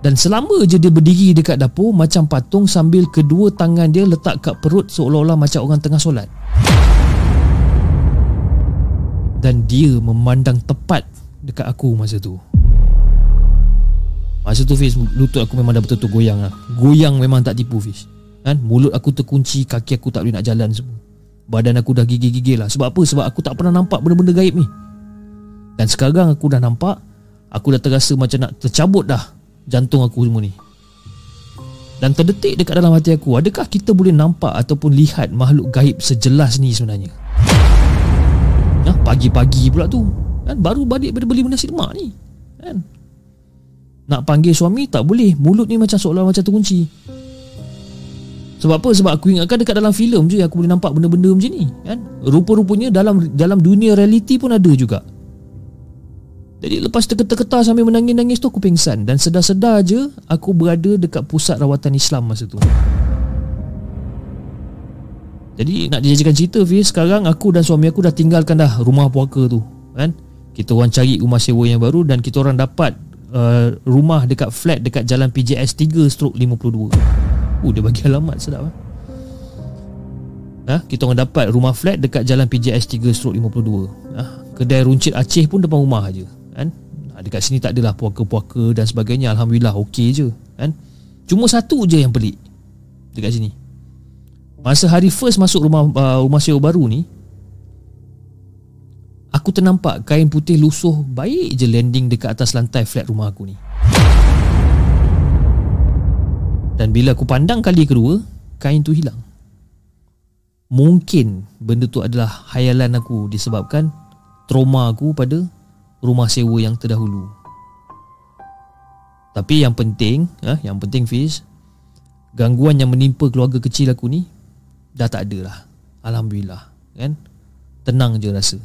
Dan selama je dia berdiri dekat dapur Macam patung sambil kedua tangan dia letak kat perut Seolah-olah macam orang tengah solat. Dan dia memandang tepat dekat aku masa tu. Masa tu Fiz lutut aku memang dah betul-betul goyang lah. Goyang memang tak tipu Fiz. Kan? Mulut aku terkunci, kaki aku tak boleh nak jalan semua. Badan aku dah gigil-gigil lah. Sebab apa? Sebab aku tak pernah nampak benda-benda gaib ni. Dan sekarang aku dah nampak, aku dah terasa macam nak tercabut dah jantung aku semua ni. Dan terdetik dekat dalam hati aku, adakah kita boleh nampak ataupun lihat makhluk gaib sejelas ni sebenarnya? Ha, pagi-pagi pula tu kan baru balik daripada beli nasi lemak ni kan nak panggil suami tak boleh. Mulut ni macam seolah macam terkunci. Sebab apa? Sebab aku ingatkan dekat dalam filem je aku boleh nampak benda-benda macam ni kan? Rupa-rupanya dalam dalam dunia realiti pun ada juga. Jadi lepas terketar-ketar sambil menangis-nangis tu aku pingsan. Dan sedar-sedar je aku berada dekat pusat rawatan Islam masa tu. Jadi nak dijadikan cerita Fiz Sekarang aku dan suami aku dah tinggalkan dah Rumah puaka tu kan? Kita orang cari rumah sewa yang baru Dan kita orang dapat uh, Rumah dekat flat Dekat jalan PJS 3 stroke 52 Oh dia bagi alamat sedap kan Ha, kita orang dapat rumah flat dekat jalan PJS 3 stroke 52 ha, Kedai runcit Aceh pun depan rumah aje kan? ha, Dekat sini tak adalah puaka-puaka dan sebagainya. Alhamdulillah okey je kan? Cuma satu je yang pelik Dekat sini. Masa hari first masuk rumah uh, rumah sewa baru ni Aku ternampak kain putih lusuh baik je landing dekat atas lantai flat rumah aku ni. Dan bila aku pandang kali kedua Kain tu hilang. Mungkin benda tu adalah hayalan aku disebabkan Trauma aku pada rumah sewa yang terdahulu. Tapi yang penting ha, Yang penting Fiz Gangguan yang menimpa keluarga kecil aku ni dah tak ada lah. Alhamdulillah kan? Tenang je rasa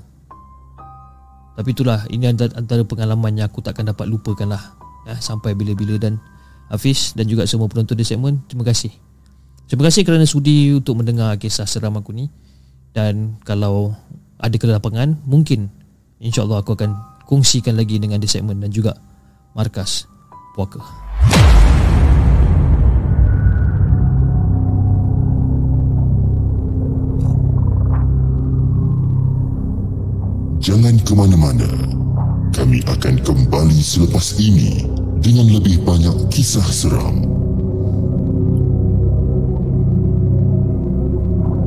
tapi itulah ini antara, pengalaman yang aku takkan dapat lupakan lah ya, sampai bila-bila. Dan Hafiz dan juga semua penonton di segmen terima kasih. Terima kasih kerana sudi untuk mendengar kisah seram aku ni. Dan kalau ada kelapangan mungkin insyaAllah aku akan kongsikan lagi dengan di segmen dan juga Markas Puaka Jangan ke mana-mana. Kami akan kembali selepas ini dengan lebih banyak kisah seram.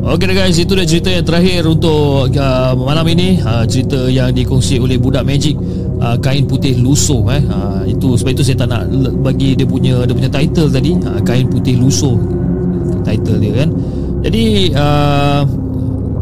Okey guys, itu dah cerita yang terakhir untuk uh, malam ini uh, Cerita yang dikongsi oleh Budak Magic uh, Kain putih lusuh eh. uh, itu Sebab itu saya tak nak bagi dia punya dia punya title tadi uh, Kain putih lusuh Title dia kan Jadi uh,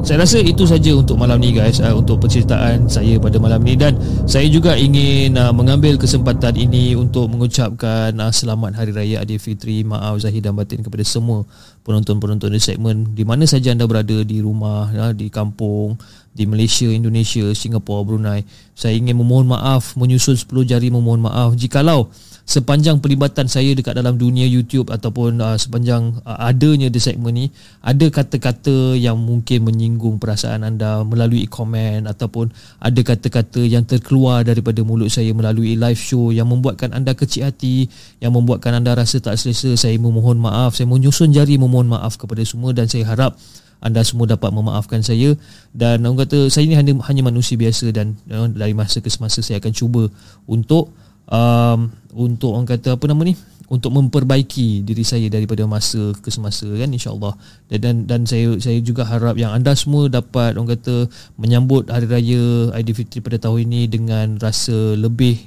saya rasa itu saja untuk malam ni guys uh, Untuk penceritaan saya pada malam ni. Dan saya juga ingin uh, mengambil kesempatan ini Untuk mengucapkan uh, selamat Hari Raya Aidilfitri Maaf Zahir dan Batin kepada semua penonton-penonton di segmen Di mana saja anda berada di rumah, uh, di kampung Di Malaysia, Indonesia, Singapura, Brunei. Saya ingin memohon maaf, menyusun 10 jari memohon maaf. Jikalau sepanjang pelibatan saya dekat dalam dunia YouTube ataupun uh, sepanjang uh, adanya di segmen ni ada kata-kata yang mungkin menyinggung perasaan anda melalui komen ataupun ada kata-kata yang terkeluar daripada mulut saya melalui live show yang membuatkan anda kecil hati yang membuatkan anda rasa tak selesa. Saya memohon maaf. Saya menyusun jari memohon maaf kepada semua dan saya harap anda semua dapat memaafkan saya. Dan orang kata saya ni hanya hanya manusia biasa dan you know, dari masa ke semasa saya akan cuba untuk um, untuk orang kata apa nama ni untuk memperbaiki diri saya daripada masa ke semasa kan insyaallah. Dan dan, dan saya saya juga harap yang anda semua dapat orang kata menyambut hari raya Aidilfitri pada tahun ini dengan rasa lebih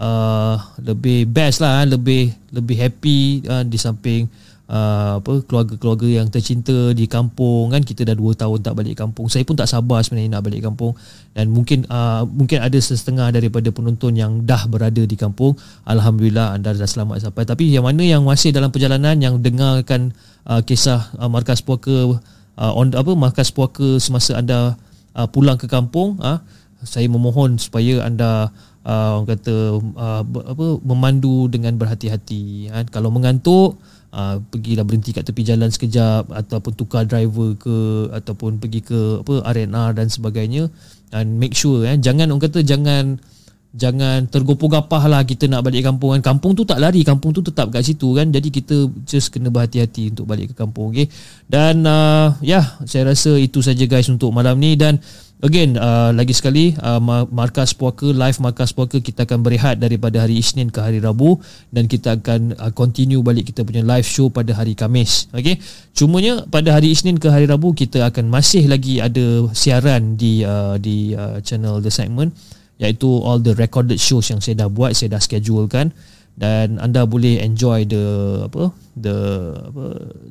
uh, lebih best lah lebih lebih happy uh, di samping uh, apa keluarga-keluarga yang tercinta di kampung kan? Kita dah 2 tahun tak balik kampung. Saya pun tak sabar sebenarnya nak balik kampung. Dan mungkin uh, mungkin ada setengah daripada penonton yang dah berada di kampung. Alhamdulillah anda dah selamat sampai. Tapi yang mana yang masih dalam perjalanan yang dengarkan uh, kisah uh, markas puaka uh, on apa markas puaka semasa anda uh, pulang ke kampung uh, saya memohon supaya anda uh, orang kata uh, apa memandu dengan berhati-hati kan? Kalau mengantuk Uh, pergilah berhenti kat tepi jalan sekejap ataupun tukar driver ke ataupun pergi ke apa R&R dan sebagainya. And make sure eh jangan orang kata jangan jangan tergopoh gapah lah kita nak balik kampung kan. Kampung tu tak lari kampung tu tetap kat situ kan. Jadi kita just kena berhati-hati untuk balik ke kampung okey? Dan uh, ya yeah, saya rasa itu saja guys untuk malam ni. Dan Again, uh, lagi sekali uh, Markas Puaka, live Markas Puaka Kita akan berehat daripada hari Isnin ke hari Rabu Dan kita akan uh, continue balik kita punya live show pada hari Kamis okay? Cumanya pada hari Isnin ke hari Rabu Kita akan masih lagi ada siaran di uh, di uh, channel The Segment Iaitu all the recorded shows yang saya dah buat Saya dah schedulekan dan anda boleh enjoy the apa the apa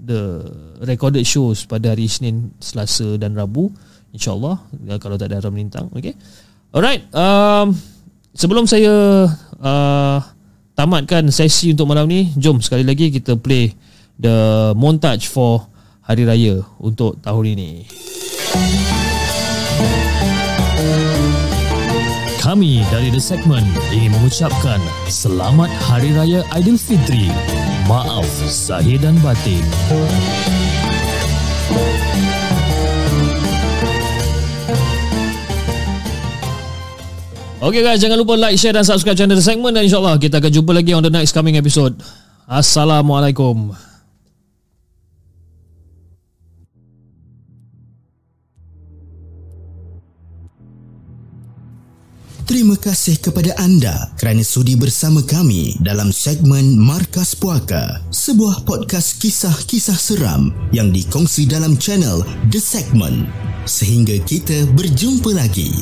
the recorded shows pada hari Isnin, Selasa dan Rabu insyaallah ya, kalau tak ada haram lintang okey alright um, sebelum saya uh, tamatkan sesi untuk malam ni jom sekali lagi kita play the montage for hari raya untuk tahun ini kami dari The Segment ingin mengucapkan Selamat Hari Raya Aidilfitri. Maaf zahir dan batin. Okay guys, jangan lupa like, share dan subscribe channel The Segment dan insyaAllah kita akan jumpa lagi on the next coming episode. Assalamualaikum. Terima kasih kepada anda kerana sudi bersama kami dalam segmen Markas Puaka, sebuah podcast kisah-kisah seram yang dikongsi dalam channel The Segment. Sehingga kita berjumpa lagi.